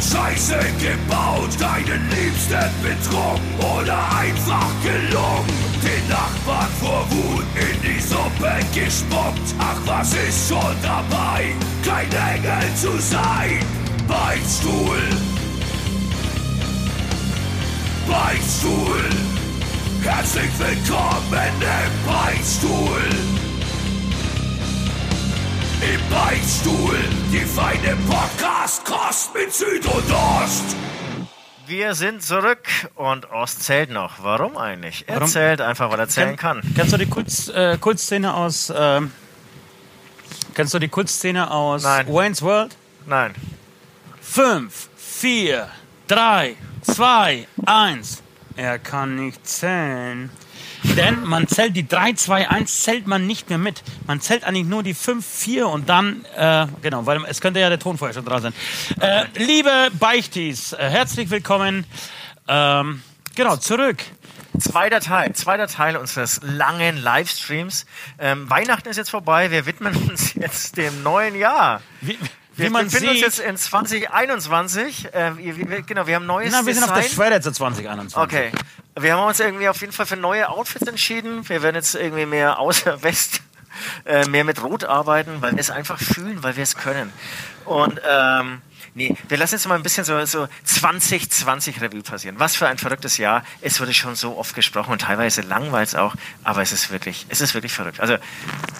Scheiße gebaut, deinen Liebsten betrogen oder einfach gelungen. Den Nachbarn vor Wut in die Suppe gespuckt. Ach, was ist schon dabei, kein Engel zu sein? Beichtstuhl, Beichtstuhl, herzlich willkommen im Beichtstuhl. Im Beichtstuhl, die feine Podcast-Kost mit Süd und Ost. Wir sind zurück und Ost zählt noch. Warum eigentlich? Er Warum? zählt einfach, weil er zählen kann. Kennst du die Kult, äh, Kultszene aus. ähm, kennst du die Kultszene aus Nein. Wayne's World? Nein. Fünf, vier, drei, zwei, eins. Er kann nicht zählen. Denn man zählt die 3, 2, 1 zählt man nicht mehr mit. Man zählt eigentlich nur die 5, 4 und dann, äh, genau, weil es könnte ja der Ton vorher schon dran sein. Äh, liebe Beichtis, äh, herzlich willkommen. Ähm, genau, zurück. Zweiter Teil, zweiter Teil unseres langen Livestreams. Ähm, Weihnachten ist jetzt vorbei. Wir widmen uns jetzt dem neuen Jahr. Wie, wie Wir befinden uns jetzt in 2021. Äh, wir, genau, wir haben neues na, wir sind auf der Design. Schwelle zu 2021. Okay. Wir haben uns irgendwie auf jeden Fall für neue Outfits entschieden. Wir werden jetzt irgendwie mehr außer West, äh, mehr mit Rot arbeiten, weil wir es einfach fühlen, weil wir es können. Und ähm, nee, wir lassen jetzt mal ein bisschen so, so 2020 Revue passieren. Was für ein verrücktes Jahr. Es wurde schon so oft gesprochen und teilweise langweilig auch, aber es ist wirklich, es ist wirklich verrückt. Also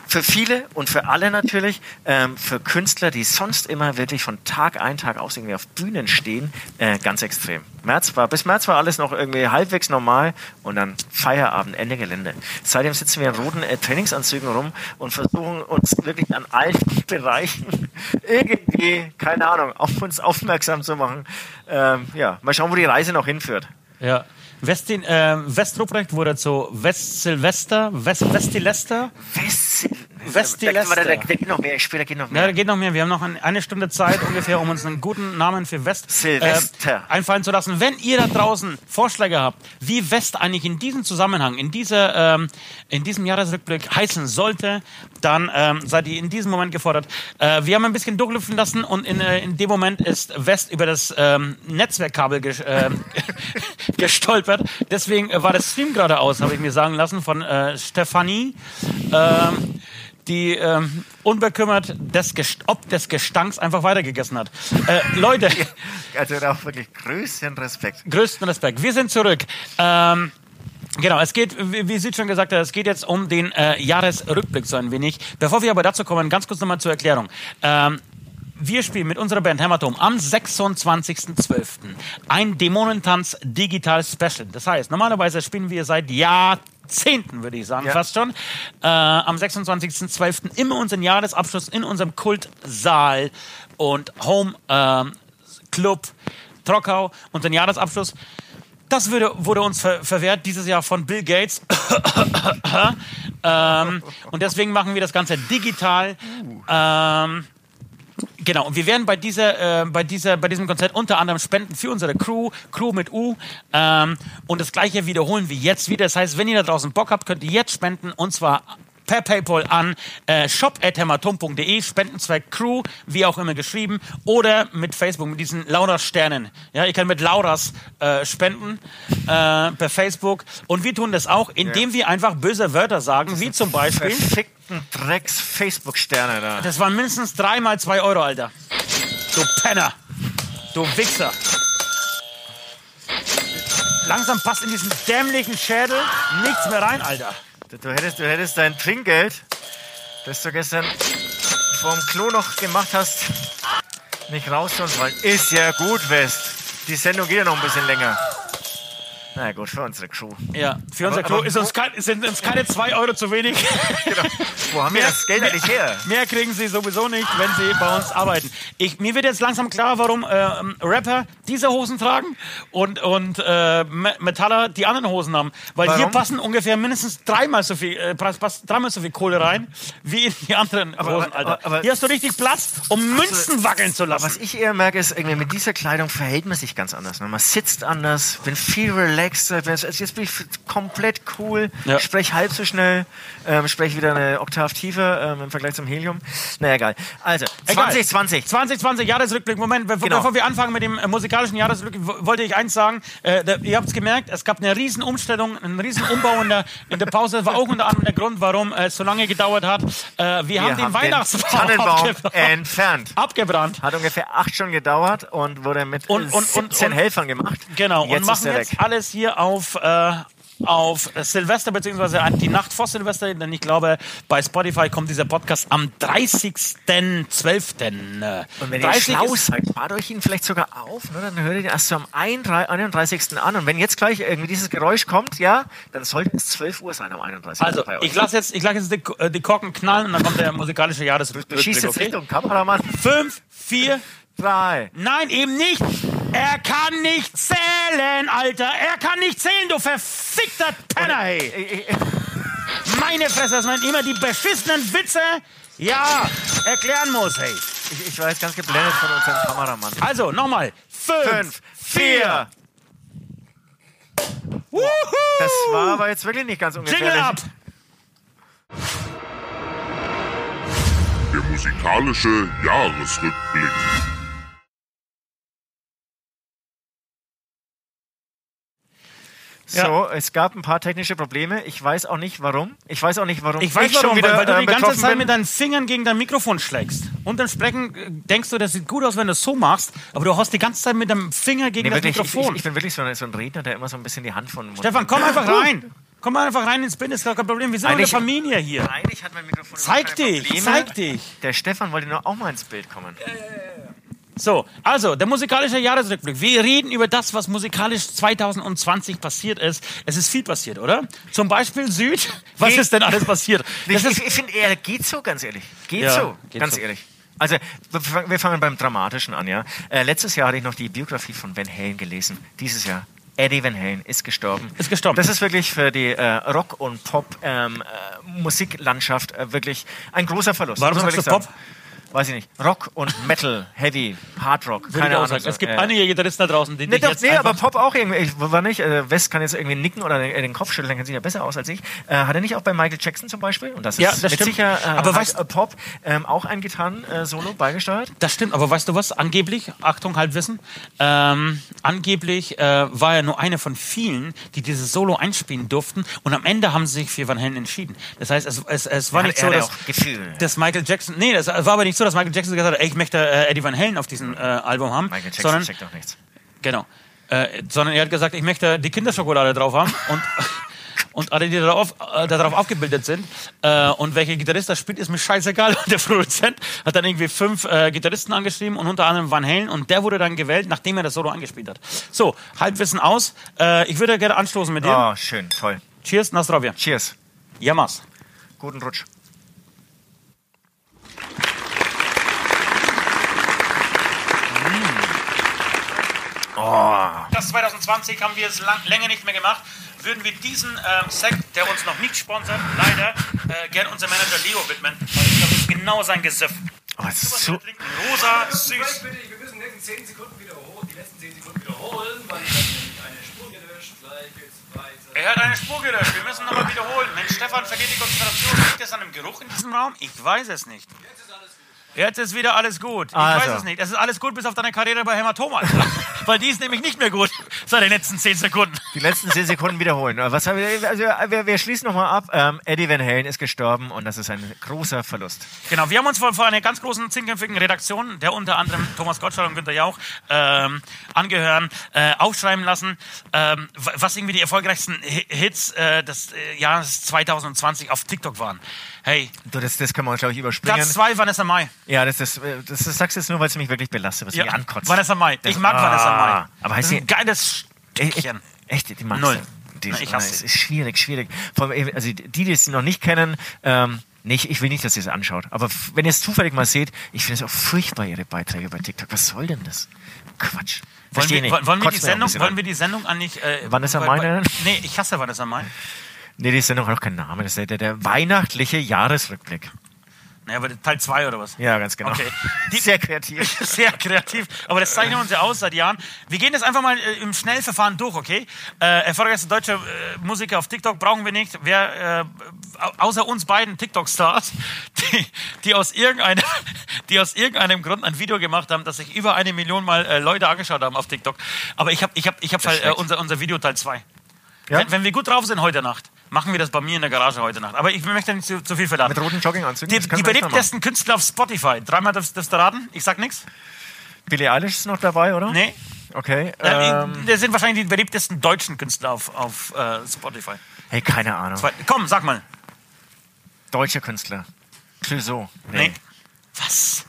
für viele und für alle natürlich, ähm, für Künstler, die sonst immer wirklich von Tag ein, Tag aus irgendwie auf Bühnen stehen, äh, ganz extrem. März war, bis März war alles noch irgendwie halbwegs normal und dann Feierabend, Ende Gelände. Seitdem sitzen wir in roten äh, Trainingsanzügen rum und versuchen uns wirklich an allen Bereichen irgendwie, keine Ahnung, auf uns aufmerksam zu machen. Ähm, ja, mal schauen, wo die Reise noch hinführt. Ja. Westin, äh, Westruprecht wurde zu West Silvester, West, Westilester. West Westilester. Da, da, da geht noch mehr, später geht noch Ja, mehr. da geht noch mehr. Wir haben noch ein, eine Stunde Zeit ungefähr, um uns einen guten Namen für West Silvester. äh, einfallen zu lassen. Wenn ihr da draußen Vorschläge habt, wie West eigentlich in diesem Zusammenhang, in, dieser, ähm, in diesem Jahresrückblick heißen sollte, dann ähm, seid ihr in diesem Moment gefordert. Äh, wir haben ein bisschen durchlüften lassen und in, äh, in dem Moment ist West über das ähm, Netzwerkkabel ähm, gestolpert. Deswegen äh, war das Stream gerade aus, habe ich mir sagen lassen von äh, Stefanie. Ähm, die ähm, unbekümmert des ob des Gestanks einfach weitergegessen hat. Äh, Leute, Also auch wirklich größten Respekt. größten Respekt. Wir sind zurück. Ähm, Genau, es geht, wie wie Sie schon gesagt haben, es geht jetzt um den äh, Jahresrückblick so ein wenig. Bevor wir aber dazu kommen, ganz kurz nochmal zur Erklärung. Ähm, wir spielen mit unserer Band Hämatom am 26.12. ein Dämonentanz Digital Special. Das heißt, normalerweise spielen wir seit Jahrzehnten, würde ich sagen, Ja. fast schon, äh, am 26.12. immer unseren Jahresabschluss in unserem Kultsaal und Home ähm, Club Trockau, unseren Jahresabschluss. Das würde, wurde uns ver verwehrt dieses Jahr von Bill Gates. ähm, und deswegen machen wir das Ganze digital. Ähm, Genau, und wir werden bei dieser, äh, bei dieser, bei diesem Konzert unter anderem spenden für unsere Crew, Crew mit U. Ähm, und das gleiche wiederholen wir jetzt wieder. Das heißt, wenn ihr da draußen Bock habt, könnt ihr jetzt spenden und zwar per PayPal an äh, shop.hämatom.de, Spendenzweck Crew, wie auch immer geschrieben, oder mit Facebook, mit diesen Laura-Sternen. Ja, ihr könnt mit Lauras äh, spenden äh, per Facebook. Und wir tun das auch, indem wir einfach böse Wörter sagen, wie zum Beispiel. Verfickten Drecks-Facebook-Sterne da. Das waren mindestens dreimal zwei Euro, Alter. Du Penner. Du Wichser. Langsam passt in diesen dämlichen Schädel nichts mehr rein, Alter. Du, hättest, du hättest dein Trinkgeld, das du gestern vorm Klo noch gemacht hast, nicht rausholen sollen. Ist ja gut, West. Die Sendung geht ja noch ein bisschen länger. Na gut, für unsere Crew. Ja, für unser Aber- Klo aber ist uns kein, sind uns keine zwei Euro zu wenig. Genau. Wo haben wir das Geld eigentlich her? Mehr kriegen sie sowieso nicht, wenn sie bei uns arbeiten. Ich, mir wird jetzt langsam klar, warum ähm, Rapper diese Hosen tragen und, und äh, Me- Metaller die anderen Hosen haben. Weil hier Warum? passen ungefähr mindestens dreimal so viel, äh, dreimal so viel Kohle rein, wie in die anderen Aber- Hosen, Alter. aber- aber- hier hast du richtig Platz, um Münzen wackeln zu Was lassen. ich eher merke, ist, irgendwie mit dieser Kleidung verhält man sich ganz anders. Ne? Man sitzt anders, bin viel relaxter. bin- Jetzt bin ich komplett cool. Ja. Sprech halb so schnell, ähm, sprech wieder eine Oktav tiefer ähm, im Vergleich zum Helium. Naja, egal. Also, Egal. 2020. 2020 Jahresrückblick. Moment, bevor, Genau. bevor wir anfangen mit dem äh, musikalischen Jahresrückblick, wo- wollte ich eins sagen. Äh, da, ihr habt es gemerkt, es gab eine riesen Umstellung, einen riesen Umbau in der, in der Pause. Das war auch unter anderem der Grund, warum äh, es so lange gedauert hat. Äh, wir, haben den Weihnachtsbaum Tannenbaum abgebrannt. entfernt. abgebrannt. Hat ungefähr acht Stunden gedauert und wurde mit Und- und- und- 17 und- Helfern gemacht. Genau, Jetzt und machen ist er jetzt hier auf, äh, auf Silvester, beziehungsweise an- die Nacht vor Silvester, denn ich glaube, bei Spotify kommt dieser Podcast am 30.12. Und wenn ihr 30 schlau ist- seid, spart euch ihn vielleicht sogar auf, ne? dann hört ihr den erst so am 31. an. Und wenn jetzt gleich irgendwie dieses Geräusch kommt, ja, dann sollte es 12 Uhr sein am 31. Also, ich lasse jetzt, ich lasse jetzt die, äh, die Korken knallen und dann kommt der musikalische Jahresrückblick. schießt jetzt okay? Richtung Kameramann. Fünf, vier, Drei. nein, eben nicht. Er kann nicht zählen, Alter. Er kann nicht zählen, du verfickter Penner, hey. Meine Fresse, dass man immer die beschissenen Witze, ja, erklären muss, hey. Ich, ich war jetzt ganz geblendet von unserem Kameramann. Also, nochmal. Fünf, Fünf, vier. Wuhu. Das war aber jetzt wirklich nicht ganz Jingle ungefährlich. ab. Der musikalische Jahresrückblick. So, es gab ein paar technische Probleme. Ich weiß auch nicht warum. Ich weiß auch nicht warum. Ich weiß schon warum, wieder weil, weil du äh, die ganze Zeit bin. mit deinen Fingern gegen dein Mikrofon schlägst. Und entsprechend äh, denkst du, das sieht gut aus, wenn du es so machst, aber du hast die ganze Zeit mit deinem Finger gegen Nee, das wirklich, ich, Mikrofon. ich, ich bin wirklich so ein, so ein Redner, der immer so ein bisschen die Hand von Mund Stefan, komm einfach rein. Komm einfach rein ins Bild, ist gar kein Problem. Wir sind doch eine Eigentlich- Familie hier. Eigentlich hat mein Mikrofon Zeig dich, Probleme. zeig dich. Der Stefan wollte nur auch mal ins Bild kommen. So, also, der musikalische Jahresrückblick. Wir reden über das, was musikalisch 2020 passiert ist. Es ist viel passiert, oder? Zum Beispiel Süd. Was ist denn alles passiert? Das Ich, ich, ich finde, er geht so, ganz ehrlich. Geht Ja, so, geht ganz so. ehrlich. Also, wir fang- wir fangen beim Dramatischen an, ja. Äh, letztes Jahr hatte ich noch die Biografie von Van Halen gelesen. Dieses Jahr. Eddie Van Halen ist gestorben. Ist gestorben. Das ist wirklich für die äh, Rock- und Pop-Musiklandschaft äh, wirklich ein großer Verlust. Warum sagst du Pop? sagen. Weiß ich nicht. Rock und Metal, Heavy, Hard Rock, keine Ahnung. sagen. Es gibt Äh, einige Gitarristen da draußen, die Nee, doch, jetzt nee, aber. Pop auch irgendwie. Ich war nicht. Äh, West kann jetzt irgendwie nicken oder den, den Kopf schütteln, dann kennt sich ja besser aus als ich. Äh, hat er nicht auch bei Michael Jackson zum Beispiel? Und das ist Ja, das mit stimmt. sicher äh, Aber weißt- äh, Pop ähm, auch ein Gitarren-Solo beigesteuert. Das stimmt, aber weißt du was? Angeblich, Achtung, Halbwissen, ähm, angeblich äh, war er nur einer von vielen, die dieses Solo einspielen durften und am Ende haben sie sich für Van Halen entschieden. Das heißt, es, es, es war Er nicht so, dass, dass Michael Jackson, nee, das war aber nicht so, dass Michael Jackson gesagt hat, ey, ich möchte äh, Eddie Van Halen auf diesem äh, Album haben, Michael Jackson sondern, checkt auch nichts. genau, äh, sondern er hat gesagt, ich möchte die Kinderschokolade drauf haben und Und alle, die darauf, äh, darauf aufgebildet sind äh, und welcher Gitarrist das spielt, ist mir scheißegal. Der Produzent hat dann irgendwie fünf äh, Gitarristen angeschrieben und unter anderem Van Halen und der wurde dann gewählt, nachdem er das Solo angespielt hat. So, Halbwissen aus. Äh, ich würde gerne anstoßen mit dir. Oh, schön, toll. Cheers, Nastrovia. Cheers. Yamas. Guten Rutsch. Das 2020 haben wir es lang, länger nicht mehr gemacht. Würden wir diesen ähm, Sekt, der uns noch nicht sponsert, leider äh, gerne unserem Manager Leo widmen. Weil ich glaube, das ist genau sein Gesöff. Oh, es ist Was so, trinken, rosa, süß. bitte, wir müssen die letzten 10 Sekunden wiederholen, die letzten 10 Sekunden wiederholen, weil ich habe nämlich eine Spur gelöscht, gleich geht's weiter. Er hat eine Spur gelöscht. Wir müssen nochmal wiederholen. Mensch, Stefan verliert die Konzentration. Liegt es an dem Geruch in diesem Raum? Ich weiß es nicht. Jetzt ist wieder alles gut. Ich Also. weiß es nicht. Es ist alles gut bis auf deine Karriere bei Hämatoma. Weil die ist nämlich nicht mehr gut seit den letzten 10 Sekunden. die letzten 10 Sekunden wiederholen. Was haben wir, also wir, wir schließen nochmal ab. Ähm, Eddie Van Halen ist gestorben und das ist ein großer Verlust. Genau, wir haben uns vor, vor einer ganz großen zehnköpfigen Redaktion, der unter anderem Thomas Gottschalk und Günther Jauch ähm, angehören, äh, aufschreiben lassen, ähm, wa- was irgendwie die erfolgreichsten Hi- Hits äh, des äh, Jahres 2020 auf TikTok waren. Hey, Du, das, das können wir, glaube ich, überspringen. Platz 2 Vanessa Mai. Ja, das, das, das, das sagst du jetzt nur, weil es mich wirklich belastet, was mich ankotzt. Vanessa Mai. Das- Ich mag Ah, Vanessa Mai. Aber das heißt ist sie, ein geiles Stückchen. echt, die magst Null. Die, ich hasse es ist schwierig, schwierig. Allem, also die, die es noch nicht kennen, ähm, nicht, ich will nicht, dass ihr es anschaut. Aber wenn ihr es zufällig mal seht, ich finde es auch furchtbar, ihre Beiträge bei TikTok. Was soll denn das? Quatsch. Wollen wir, nicht. wollen, wir die Sendung, wollen an. wir die Sendung eigentlich... Äh, Vanessa Mai? Nee, ich hasse Vanessa Mai. Nee, die Sendung hat auch keinen Namen. Das ist der, der, weihnachtliche Jahresrückblick. Ne, aber Teil 2 oder was? Ja, ganz genau. Okay. Die- Sehr kreativ. Sehr kreativ, aber das zeichnen wir uns ja aus seit Jahren. Wir gehen das einfach mal äh, im Schnellverfahren durch, okay? Äh, erfolgreichste deutsche äh, Musiker auf TikTok brauchen wir nicht. Wer, äh, au- außer uns beiden TikTok-Stars, die, die, aus irgendeinem, die aus irgendeinem Grund ein Video gemacht haben, das sich über eine Million Mal äh, Leute angeschaut haben auf TikTok. Aber ich habe ich hab, ich hab halt, unser, unser Video Teil 2. Ja? Wenn, wenn wir gut drauf sind heute Nacht, machen wir das bei mir in der Garage heute Nacht. Aber ich möchte nicht zu, zu viel verraten. Mit roten Jogginganzügen. Die, die beliebtesten Künstler auf Spotify. Dreimal darfst darfst du raten? Ich sag nichts. Billie Eilish ist noch dabei, oder? Nee. Okay. Ähm, Ähm, das sind wahrscheinlich die beliebtesten deutschen Künstler auf, auf äh, Spotify. hey, keine Ahnung. Zwei- Komm, sag mal. Deutsche Künstler. Clouseau. Nee. Was?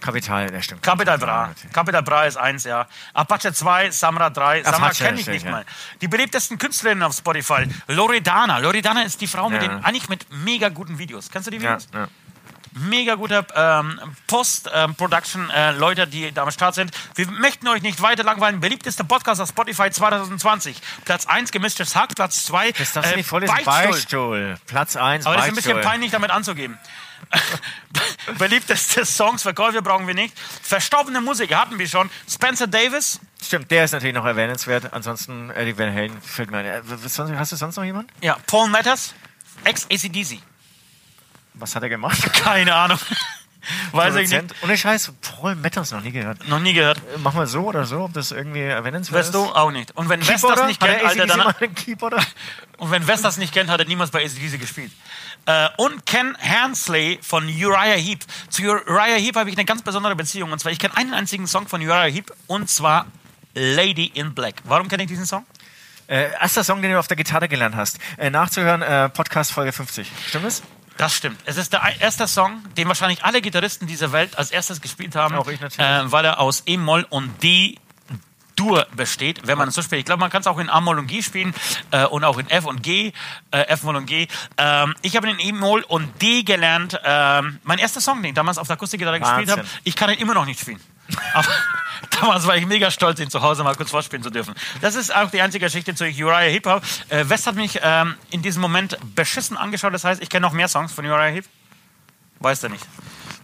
Kapital, der stimmt. Capital Ja, Bra. Capital Bra ist eins, ja. Apache 2, Samra 3. Samra Apache, kenne ich nicht ja. mal. Die beliebtesten Künstlerinnen auf Spotify. Loredana. Loredana ist die Frau mit Ja. den, eigentlich mit mega guten Videos. Kennst du die Ja, Videos? ja. Mega guter ähm, Post-Production-Leute, die da am Start sind. Wir möchten euch nicht weiter langweilen. Beliebtester Podcast auf Spotify 2020. Platz 1 gemischtes Hack, Platz 2 Das darfst du äh. Beichtstuhl. Beichtstuhl. Platz 1, Aber das ist ein Beichtstuhl. bisschen peinlich, damit anzugeben. Beliebteste Songs, Verkäufe brauchen wir nicht. Verstorbene Musik hatten wir schon. Spencer Davis. Stimmt, der ist natürlich noch erwähnenswert. Ansonsten, Eddie Van Halen fällt mir ein. Äh, Hast du sonst noch jemanden? Ja, Paul Matters. Ex-ACDC. Was hat er gemacht? Keine Ahnung. Weiß ich nicht. Ohne Scheiß, Paul Matters noch nie gehört. Noch nie gehört. Äh, Mach mal so oder so, ob das irgendwie erwähnenswert Weißt ist. du? Auch nicht. Und wenn West das nicht kennt, er Alter, dann, und wenn West das nicht kennt, hat er niemals bei ACDC gespielt. Äh, und Ken Hansley von Uriah Heep. Zu Uriah Heep habe ich eine ganz besondere Beziehung. Und zwar, ich kenne einen einzigen Song von Uriah Heep. Und zwar Lady in Black. Warum kenne ich diesen Song? Äh, erster Song, den du auf der Gitarre gelernt hast. Äh, nachzuhören, äh, Podcast Folge 50. Stimmt das? Das stimmt. Es ist der erste Song, den wahrscheinlich alle Gitarristen dieser Welt als erstes gespielt haben. Auch ich natürlich. Äh, weil er aus E-Moll und D Dur besteht, wenn man es so spielt. Ich glaube, man kann es auch in A-Moll und G spielen äh, und auch in F und G, äh, F-Moll und G. Ähm, ich habe in E-Moll und D gelernt. Ähm, mein erster Song, den ich damals auf der Akustikgitarre gespielt habe, ich kann ihn immer noch nicht spielen. Aber damals war ich mega stolz, ihn zu Hause mal kurz vorspielen zu dürfen. Das ist auch die einzige Geschichte zu Uriah Heep. Äh, West hat mich ähm, in diesem Moment beschissen angeschaut. Das heißt, ich kenne noch mehr Songs von Uriah Heep. Weiß der nicht.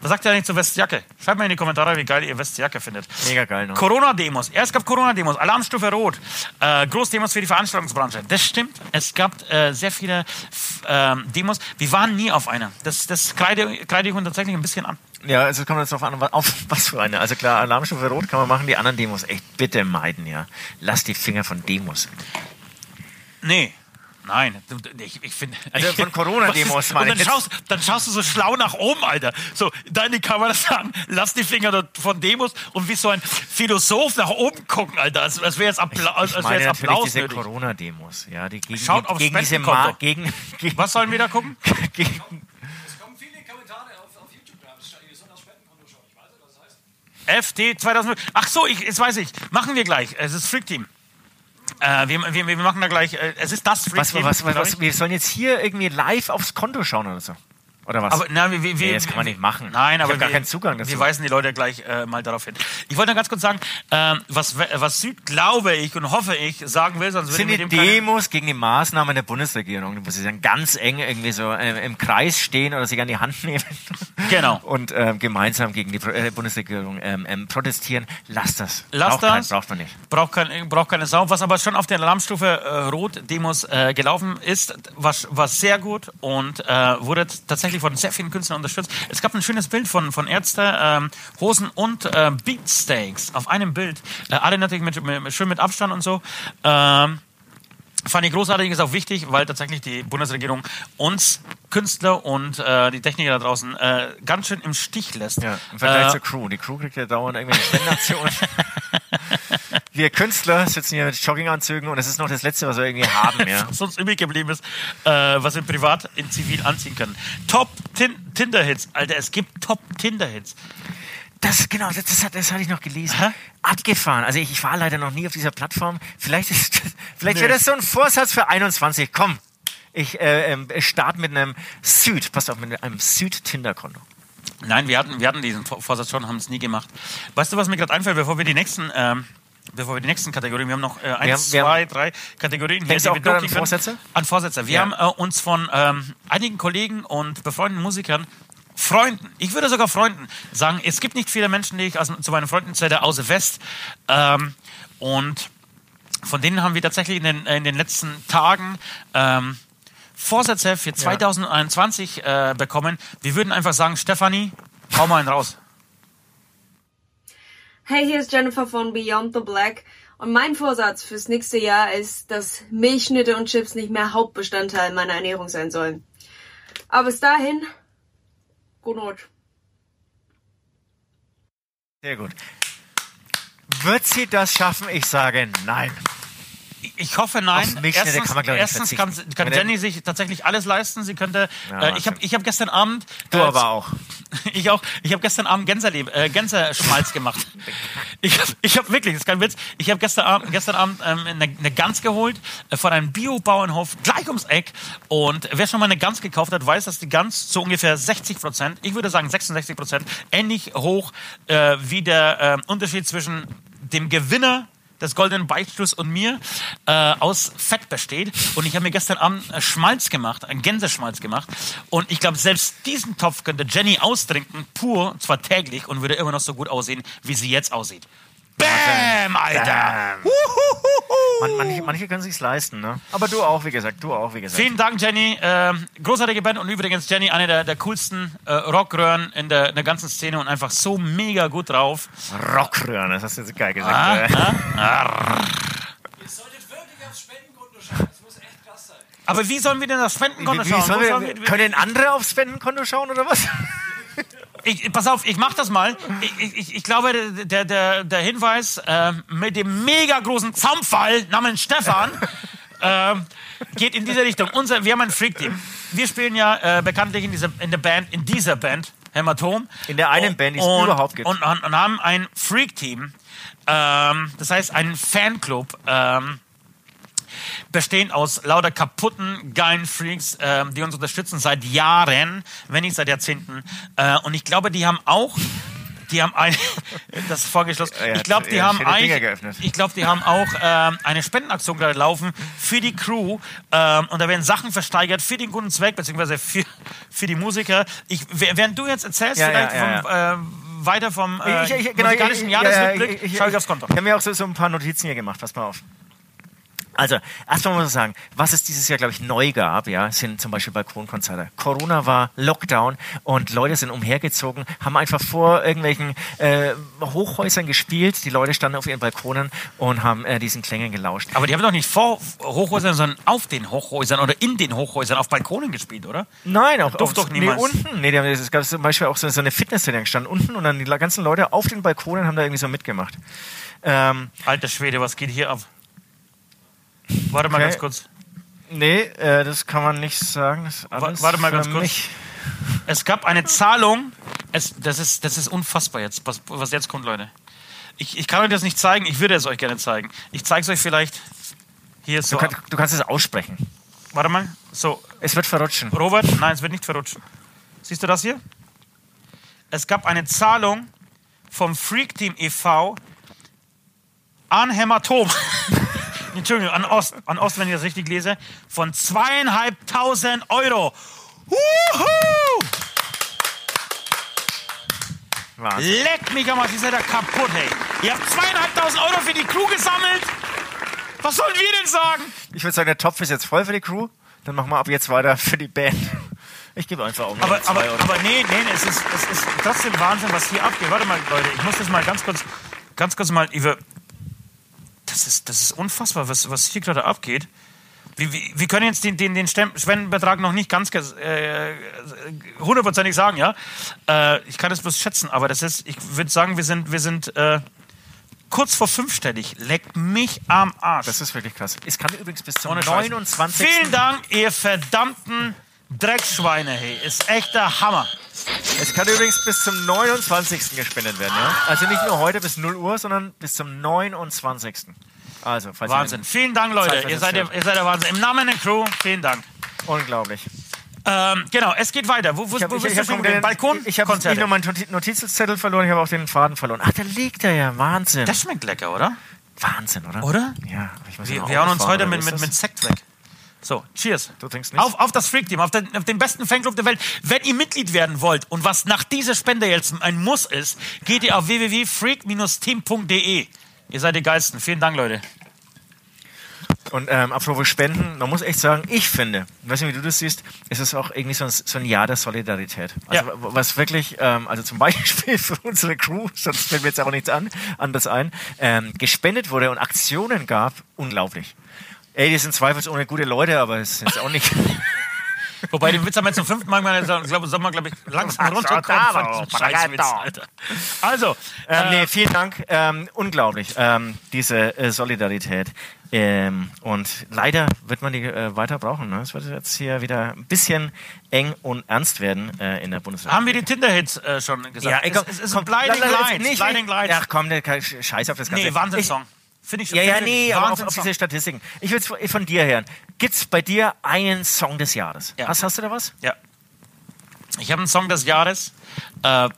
Was sagt ihr eigentlich zu Wests Jacke? Schreibt mal in die Kommentare, wie geil ihr Wests Jacke findet. Mega geil noch. Corona-Demos. Ja, es gab Corona-Demos. Alarmstufe Rot. Äh, Großdemos für die Veranstaltungsbranche. Das stimmt. Es gab äh, sehr viele ähm, Demos. Wir waren nie auf einer. Das, das kreide, kreide ich uns tatsächlich ein bisschen an. Ja, also kommt jetzt drauf an, auf was für eine. Also klar, Alarmstufe Rot kann man machen, die anderen Demos echt bitte meiden, ja. Lass die Finger von Demos. Nee. Nein, ich, ich finde. Also von Corona-Demos meine Und ich dann schaust, dann schaust du so schlau nach oben, Alter. So, da in die Kamera sagen, lass die Finger dort von Demos und wie so ein Philosoph nach oben gucken, Alter. Als, als wäre jetzt Applaus, als Ich wäre meine natürlich Applaus diese. Corona-Demos, ja, die gegen, Schaut die, aufs gegen diese. Ma gegen, gegen, Was sollen wir da gucken? gegen Es kommen viele Kommentare auf, auf YouTube. Da ihr sollt das Spendenkonto schauen. Ich weiß nicht, was das heißt. FT 2000. Ach so, ich, jetzt weiß ich. Machen wir gleich. Es ist Freak Team. Äh, wir, wir, wir machen da gleich. Äh, es ist das Freak was, was, was, was, wir sollen jetzt hier irgendwie live aufs Konto schauen oder so. Oder was? Aber na, wir, wir, Nee, das kann man nicht machen. Nein, Ich aber hab gar wir, keinen Zugang dazu. Wir weisen die Leute gleich äh, mal darauf hin. Ich wollte noch ganz kurz sagen, ähm, was, was Süd, glaube ich und hoffe ich, sagen will, sonst würde sind ich die dem keine- Demos gegen die Maßnahmen der Bundesregierung, wo sie dann ganz eng irgendwie so äh, im Kreis stehen oder sich an die Hand nehmen Genau. und ähm, gemeinsam gegen die Pro äh, Bundesregierung ähm, ähm, protestieren. Lasst das. Lasst braucht das. Kein, braucht man nicht. Braucht, kein, braucht keine Sau. Was aber schon auf der Alarmstufe äh, Rot-Demos äh, gelaufen ist, war, war sehr gut und äh, wurde t- tatsächlich von sehr vielen Künstlern unterstützt. Es gab ein schönes Bild von, von Ärzte, ähm, Hosen und äh, Beatsteaks auf einem Bild. Äh, alle natürlich mit, mit, schön mit Abstand und so. Ähm, Fand ich großartig, ist auch wichtig, weil tatsächlich die Bundesregierung uns Künstler und äh, die Techniker da draußen äh, ganz schön im Stich lässt. Ja, Im Vergleich äh, zur Crew. Die Crew kriegt ja dauernd irgendwelche Spendenaktionen. wir Künstler sitzen hier mit Jogginganzügen und es ist noch das Letzte, was wir irgendwie haben. Ja. was uns übrig geblieben ist, äh, was wir privat in Zivil anziehen können. Top Tin Tinder-Hits. Alter, es gibt Top Tinder-Hits. Das, genau, das, das, das hatte ich noch gelesen. Hä? Abgefahren. Also ich, ich war leider noch nie auf dieser Plattform. Vielleicht ist, vielleicht Nee. wäre das so ein Vorsatz für 21. Komm, ich äh, ähm, starte mit einem Süd, passt auf, mit einem Süd-Tinder-Konto. Nein, wir hatten, wir hatten diesen Vor- Vorsatz schon, haben es nie gemacht. Weißt du, was mir gerade einfällt, bevor wir die nächsten, ähm, bevor wir die nächsten Kategorien, wir haben noch äh, eins, haben- zwei, drei Kategorien. hier, die auch wir an. Vorsätze? An Vorsätze. Wir Ja. haben äh, uns von ähm, einigen Kollegen und befreundeten Musikern Freunden, ich würde sogar Freunden sagen, es gibt nicht viele Menschen, die ich aus, zu meinen Freunden zähle, außer West. Ähm, und von denen haben wir tatsächlich in den, in den letzten Tagen ähm, Vorsätze für 2021 äh, bekommen. Wir würden einfach sagen, Stefanie, hau mal einen raus. Hey, hier ist Jennifer von Beyond the Black. Und mein Vorsatz fürs nächste Jahr ist, dass Milchschnitte und Chips nicht mehr Hauptbestandteil meiner Ernährung sein sollen. Aber bis dahin, gut Not. Sehr gut. Wird sie das schaffen? Ich sage nein. Ich hoffe nein. Auf Milchschnitte erstens kann man, erstens kann, kann Jenny sich tatsächlich alles leisten. Sie könnte. Ja, äh, ich habe ich hab gestern Abend. Du äh, aber auch. Ich auch. Ich habe gestern Abend Gänserleb, äh, Gänserschmalz gemacht. Ich habe ich hab wirklich, das ist kein Witz, ich habe gestern Abend, gestern Abend ähm, eine, eine Gans geholt äh, von einem Bio-Bauernhof gleich ums Eck. Und wer schon mal eine Gans gekauft hat, weiß, dass die Gans zu ungefähr 60 Prozent, ich würde sagen 66 Prozent, ähnlich hoch äh, wie der äh, Unterschied zwischen dem Gewinner des goldenen Beichtstuhls und mir äh, aus Fett besteht. Und ich habe mir gestern Abend Schmalz gemacht, einen Gänseschmalz gemacht. Und ich glaube, selbst diesen Topf könnte Jenny austrinken, pur, zwar täglich, und würde immer noch so gut aussehen, wie sie jetzt aussieht. Bam, Alter! Bam. Man, manche, manche können sich's leisten, ne? Aber du auch, wie gesagt, du auch, wie gesagt. Vielen Dank, Jenny. Ähm, großartige Band und übrigens Jenny, eine der, der coolsten äh, Rockröhren in der, in der ganzen Szene und einfach so mega gut drauf. Rockröhren, das hast du jetzt geil gesagt. Ah, äh. ah. Ihr solltet wirklich aufs Spendenkonto schauen. Das muss echt krass sein. Aber wie sollen wir denn das Spendenkonto Wie, wie schauen? wir, wir- können andere aufs Spendenkonto schauen oder was? Ich, pass auf, ich mach das mal. Ich, ich, ich glaube, der, der, der Hinweis äh, mit dem mega großen Zaunfall namens Stefan äh, geht in diese Richtung. Unser, wir haben ein Freak-Team. Wir spielen ja äh, bekanntlich in, dieser, in der Band, in dieser Band, Hämatom. In der einen Band, die es überhaupt gibt. Und, und, und haben ein Freak-Team. Ähm, das heißt, einen Fanclub. Ähm, bestehend aus lauter kaputten, geilen Freaks, ähm, die uns unterstützen seit Jahren, wenn nicht seit Jahrzehnten. Äh, und ich glaube, die haben auch, die haben ein, das ist vorgeschlossen. Ich glaube, die haben geöffnet. ich glaube, die haben auch ähm, eine Spendenaktion gerade laufen für die Crew ähm, und da werden Sachen versteigert für den guten Zweck beziehungsweise für für die Musiker. Ich, während du jetzt erzählst, Ja, vielleicht ja, ja, vom, Äh, weiter vom äh, Ich- ich- ich- genau, musikalischen ich- Jahresrückblick, ja, ja, schau ich aufs Konto. Ich habe mir auch so, so ein paar Notizen hier gemacht, pass mal auf. Also, erstmal muss ich sagen, was es dieses Jahr, glaube ich, neu gab, ja, sind zum Beispiel Balkonkonzerte. Corona war Lockdown und Leute sind umhergezogen, haben einfach vor irgendwelchen äh, Hochhäusern gespielt. Die Leute standen auf ihren Balkonen und haben äh, diesen Klängen gelauscht. Aber die haben doch nicht vor Hochhäusern, sondern auf den Hochhäusern oder in den Hochhäusern auf Balkonen gespielt, oder? Nein, auch auf, doch nee, niemals. unten. Nee, die haben- es gab zum Beispiel auch so, so eine Fitnessstelle gestanden unten und dann die ganzen Leute auf den Balkonen haben da irgendwie so mitgemacht. Ähm, Alter Schwede, was geht hier ab? Warte mal Okay. ganz kurz. nee, äh, das kann man nicht sagen. Warte mal ganz kurz. mich. Es gab eine Zahlung. Es, das, ist, das ist unfassbar jetzt, was, was jetzt kommt, Leute. Ich, ich kann euch das nicht zeigen, ich würde es euch gerne zeigen. Ich zeige es euch vielleicht. Hier so. Du, kann, du kannst es aussprechen. Warte mal. So, Es wird verrutschen. Robert, nein, es wird nicht verrutschen. Siehst du das hier? Es gab eine Zahlung vom Freak Team e.V. an Hämatom. Entschuldigung, an Ost, an Ost, wenn ich das richtig lese, von zweieinhalbtausend Euro. Wuhu! Wahnsinn. Leck mich am Arsch, ihr seid da kaputt, hey. Ihr habt zweieinhalbtausend Euro für die Crew gesammelt. Was sollen wir denn sagen? Ich würde sagen, der Topf ist jetzt voll für die Crew. Dann machen wir ab jetzt weiter für die Band. Ich gebe einfach auch Aber, zwei aber, Euro. aber nee, nee, es ist, es ist trotzdem Wahnsinn, was hier abgeht. Warte mal, Leute, ich muss das mal ganz kurz, ganz kurz mal über. Das ist, das ist unfassbar, was, was hier gerade abgeht. Wir, wir, wir können jetzt den, den, den Spendenbetrag noch nicht ganz äh, hundertprozentig sagen, ja. Äh, ich kann das bloß schätzen, aber das ist, ich würde sagen, wir sind, wir sind äh, kurz vor fünfstellig. Leckt mich am Arsch. das ist wirklich krass. Es kann übrigens bis zum Ohne Scheiß. 29. Vielen Dank, ihr verdammten Dreckschweine, hey. Ist echt der Hammer. Es kann übrigens bis zum 29. gespendet werden, ja? Also nicht nur heute bis 0 Uhr, sondern bis zum 29. Also, falls ihr- Wahnsinn. Vielen Dank, Leute. Zeit Ihr seid, der, ihr seid der Wahnsinn. Im Namen der Crew, vielen Dank. Unglaublich. Ähm, genau, es geht weiter. Wo, wo, Ich habe wo bist du schon den, geblieben? Balkon? ich habe nicht nur meinen Noti- Notizzettel verloren, ich habe auch den Faden verloren. Ach, da liegt er ja. Wahnsinn. Das schmeckt lecker, oder? Wahnsinn, oder? Oder? Ja. Ich Wir, hauen uns heute mit, mit, mit? Sekt weg. So, cheers. Du trinkst nicht? Auf, auf das Freak-Team, auf den, auf den besten Fanclub der Welt. Wenn ihr Mitglied werden wollt und was nach dieser Spende jetzt ein Muss ist, geht ihr auf www.freak-team.de. Ihr seid die Geilsten. Vielen Dank, Leute. Und ähm, apropos Spenden, man muss echt sagen, ich finde, ich weiß nicht, wie du das siehst, ist es auch irgendwie so ein, so ein Jahr der Solidarität. Also Ja. was wirklich, ähm, also zum Beispiel für unsere Crew, sonst fällt mir jetzt auch nichts an, anders ein, ähm, gespendet wurde und Aktionen gab, unglaublich. Ey, die sind zweifelsohne gute Leute, aber es ist auch nicht. Wobei, den Witz haben wir jetzt zum fünften Mal gemacht. Ich glaube, soll man, glaube ich, langsam runterkommen Scheißwitz, Alter. Also, Ähm, äh, nee, vielen Dank. Ähm, unglaublich, ähm, diese äh, Solidarität. Ähm, und leider wird man die äh, weiter brauchen. Ne? Es wird jetzt hier wieder ein bisschen eng und ernst werden äh, in der Bundeswehr. haben wir die Tinder-Hits äh, schon gesagt? ey, es, komm, es ist komm, ein Blinding Lights. nicht- Blinding Lights. Ach komm, der kann- scheiß auf das Ganze. nee, Wahnsinnssong. Finde ich Ich, ja, ja, nee, aber auf, auf diese Statistiken. Ich will es von dir hören. Gibt's bei dir einen Song des Jahres? Ja. Was hast du da was? Ja. Ich habe einen Song des Jahres. Äh,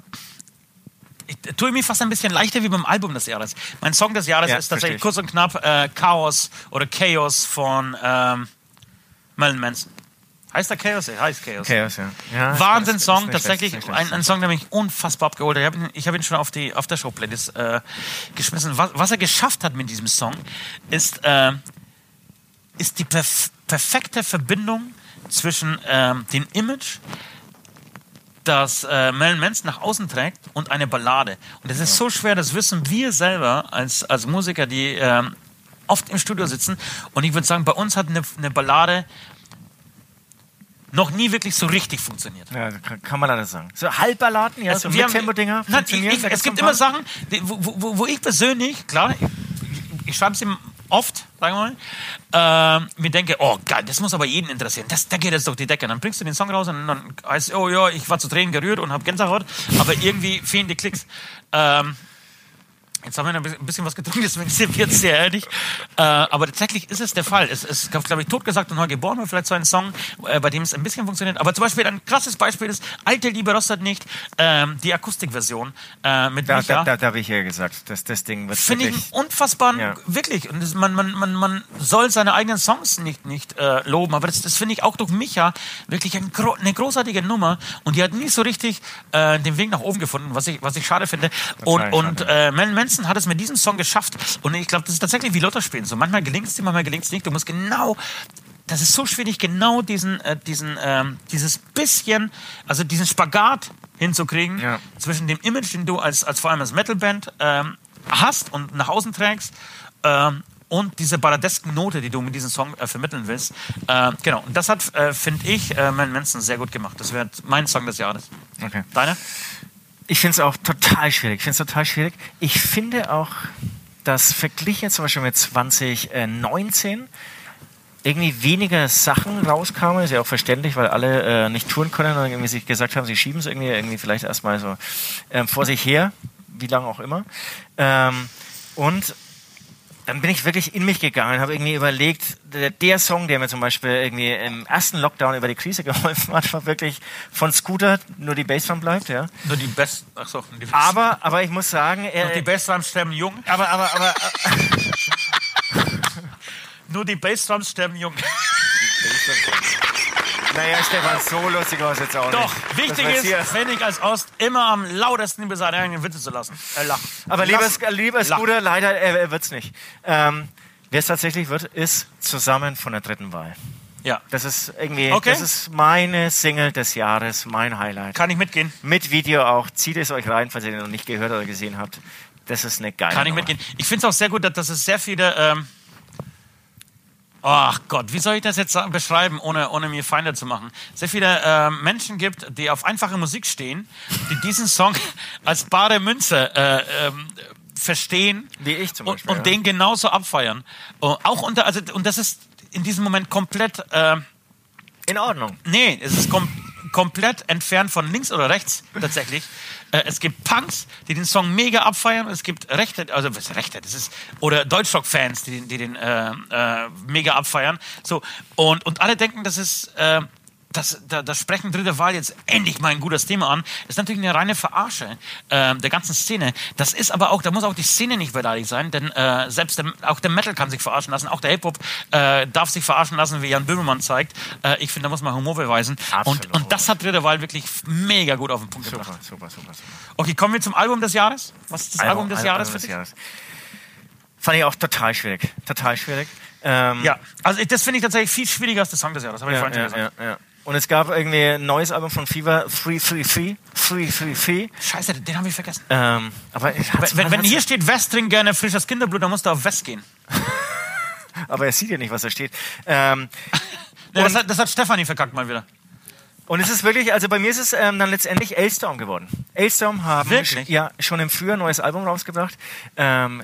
ich tue mir fast ein bisschen leichter wie beim Album des Jahres. Mein Song des Jahres Ja, ist tatsächlich kurz und knapp äh, Chaos oder Chaos von ähm, Marilyn Manson. Heißt der Chaos? Heißt Chaos. Chaos, ja. ja Wahnsinn-Song, tatsächlich schlecht, ein, ein Song, der mich unfassbar abgeholt hat. Ich habe ihn, hab ihn schon auf die auf der Show-Playlist äh, geschmissen. Was, was er geschafft hat mit diesem Song, ist, äh, ist die perf perfekte Verbindung zwischen ähm, dem Image, das äh, Marilyn Manson nach außen trägt und eine Ballade. Und es ist so schwer, das wissen wir selber als, als Musiker, die ähm, oft im Studio sitzen. Und ich würde sagen, bei uns hat eine, eine Ballade noch nie wirklich so richtig funktioniert. Ja, kann, man alles sagen. So Halbballaden, ja, so Wir haben- Mittempo-Dinger ich, ich, es gibt immer. Sachen, wo, wo, wo ich persönlich, klar, ich, ich schreibe es ihm oft, sagen wir mal, äh, mir denke, oh geil, das muss aber jeden interessieren. Das, da geht jetzt durch die Decke. Dann bringst du den Song raus und dann heißt oh ja, ich war zu Tränen gerührt und habe Gänsehaut, aber irgendwie fehlen die Klicks. Ähm, Jetzt haben wir ein bisschen- was getrunken, deswegen sind wir jetzt sehr ehrlich. Äh, aber tatsächlich ist es der Fall. Es ist, glaube ich, totgesagt und neu geboren war vielleicht so ein Song, äh, bei dem es ein bisschen funktioniert. Aber zum Beispiel ein krasses Beispiel ist Alte Liebe rostet nicht, ähm, die Akustikversion äh, mit Da, Micha. da, da, da habe ich ja gesagt, dass das Ding wird Finde ich unfassbaren, Ja. wirklich. Und das, man, man, man, man soll seine eigenen Songs nicht, nicht äh, loben, aber das, das finde ich auch durch Micha wirklich ein, eine großartige Nummer. Und die hat nie so richtig äh, den Weg nach oben gefunden, was ich, was ich schade finde. Und, und äh, Mel Manson hat es mit diesem Song geschafft. Und ich glaube, das ist tatsächlich wie Lotterspielen. So manchmal gelingt es dir, manchmal gelingt es nicht. Du musst genau das ist so schwierig, genau diesen, äh, diesen, ähm, dieses bisschen, also diesen Spagat hinzukriegen Ja. zwischen dem Image, den du als, als vor allem als Metalband ähm, hast und nach außen trägst, ähm, und diese balladesken Note, die du mit diesem Song äh, vermitteln willst. Äh, genau, und das hat, äh, finde ich, äh, Man Manson sehr gut gemacht. Das wäre mein Song des Jahres. Okay. Deine? Ich finde es auch total schwierig. Ich finde es total schwierig. Ich finde auch, dass verglichen zum Beispiel mit 2019 irgendwie weniger Sachen rauskamen. Ist ja auch verständlich, weil alle äh, nicht touren können und irgendwie sich gesagt haben, sie schieben es irgendwie, irgendwie vielleicht erstmal so ähm, vor sich her, wie lange auch immer. Ähm, und dann bin ich wirklich in mich gegangen, habe irgendwie überlegt, der, der Song, der mir zum Beispiel irgendwie im ersten Lockdown über die Krise geholfen hat, war wirklich von Scooter, nur die Bassdrum bleibt, ja. Nur die Best. Ach so, die Aber, aber ich muss sagen, Nur er, die Bassdrums sterben jung. aber, aber, aber, Nur die Bassdrums sterben jung. Naja, Stefan, so lustig war es jetzt auch Doch, nicht. wichtig ist, wenn ich als Ost immer am lautesten über seine eigenen Witze zu lassen. Äh, lachen. Aber lieber, Lass- lieber Lach. Scooter, leider, er, er wird's nicht. Ähm, Wer es tatsächlich wird, ist zusammen von der dritten Wahl. Ja, Das ist irgendwie, Okay. das ist meine Single des Jahres, mein Highlight. kann ich mitgehen. Mit Video auch. Zieht es euch rein, falls ihr den noch nicht gehört oder gesehen habt. Das ist eine geile Kann ich Nummer. mitgehen. Ich finde es auch sehr gut, dass, dass es sehr viele. Ähm Ach Gott, wie soll ich das jetzt beschreiben, ohne, ohne mir Feinde zu machen? Sehr viele ähm, Menschen gibt, die auf einfache Musik stehen, die diesen Song als bare Münze äh, ähm, verstehen Wie ich zum und, Beispiel, und ja. den genauso abfeiern. Oh, auch unter, also, und das ist in diesem Moment komplett. Äh, In Ordnung. Nee, es ist kom komplett entfernt von links oder rechts tatsächlich. Äh, es gibt Punks, die den Song mega abfeiern. Es gibt Rechte, also was Rechte, das ist oder Deutschrock-Fans, die, den- die den äh, äh, mega abfeiern. So und und alle denken, das ist das, da, das sprechen dritte Wahl jetzt endlich mal ein gutes Thema an, ist natürlich eine reine Verarsche äh, der ganzen Szene. Das ist aber auch, da muss auch die Szene nicht beleidigt sein, denn äh, selbst der, auch der Metal kann sich verarschen lassen, auch der Hip-Hop äh, darf sich verarschen lassen, wie Jan Böhmermann zeigt. Äh, ich finde, da muss man Humor beweisen. Absolut Und, und das hat dritte Wahl wirklich mega gut auf den Punkt Super, gebracht. super, super, super. Okay, kommen wir zum Album des Jahres. Was ist das Album, des Jahres für dich? Fand ich auch total schwierig. Total schwierig. Ähm, Ja, also das finde ich tatsächlich viel schwieriger als der Song des Jahres. Habe ich ja, vorhin ja, gesagt. ja, ja. Und es gab irgendwie ein neues Album von Fever 333. 333. Scheiße, den habe ich vergessen. Ähm, aber, Wenn, wenn hier steht, West trinkt gerne frisches Kinderblut, dann musst du auf West gehen. aber er sieht ja nicht, was da steht. Ähm, Ja, das, hat, das hat Stefanie verkackt mal wieder. Und es ist wirklich, also bei mir ist es ähm, dann letztendlich Elstorm geworden. Elstorm haben Wirklich? ja schon im Frühjahr ein neues Album rausgebracht. Ähm,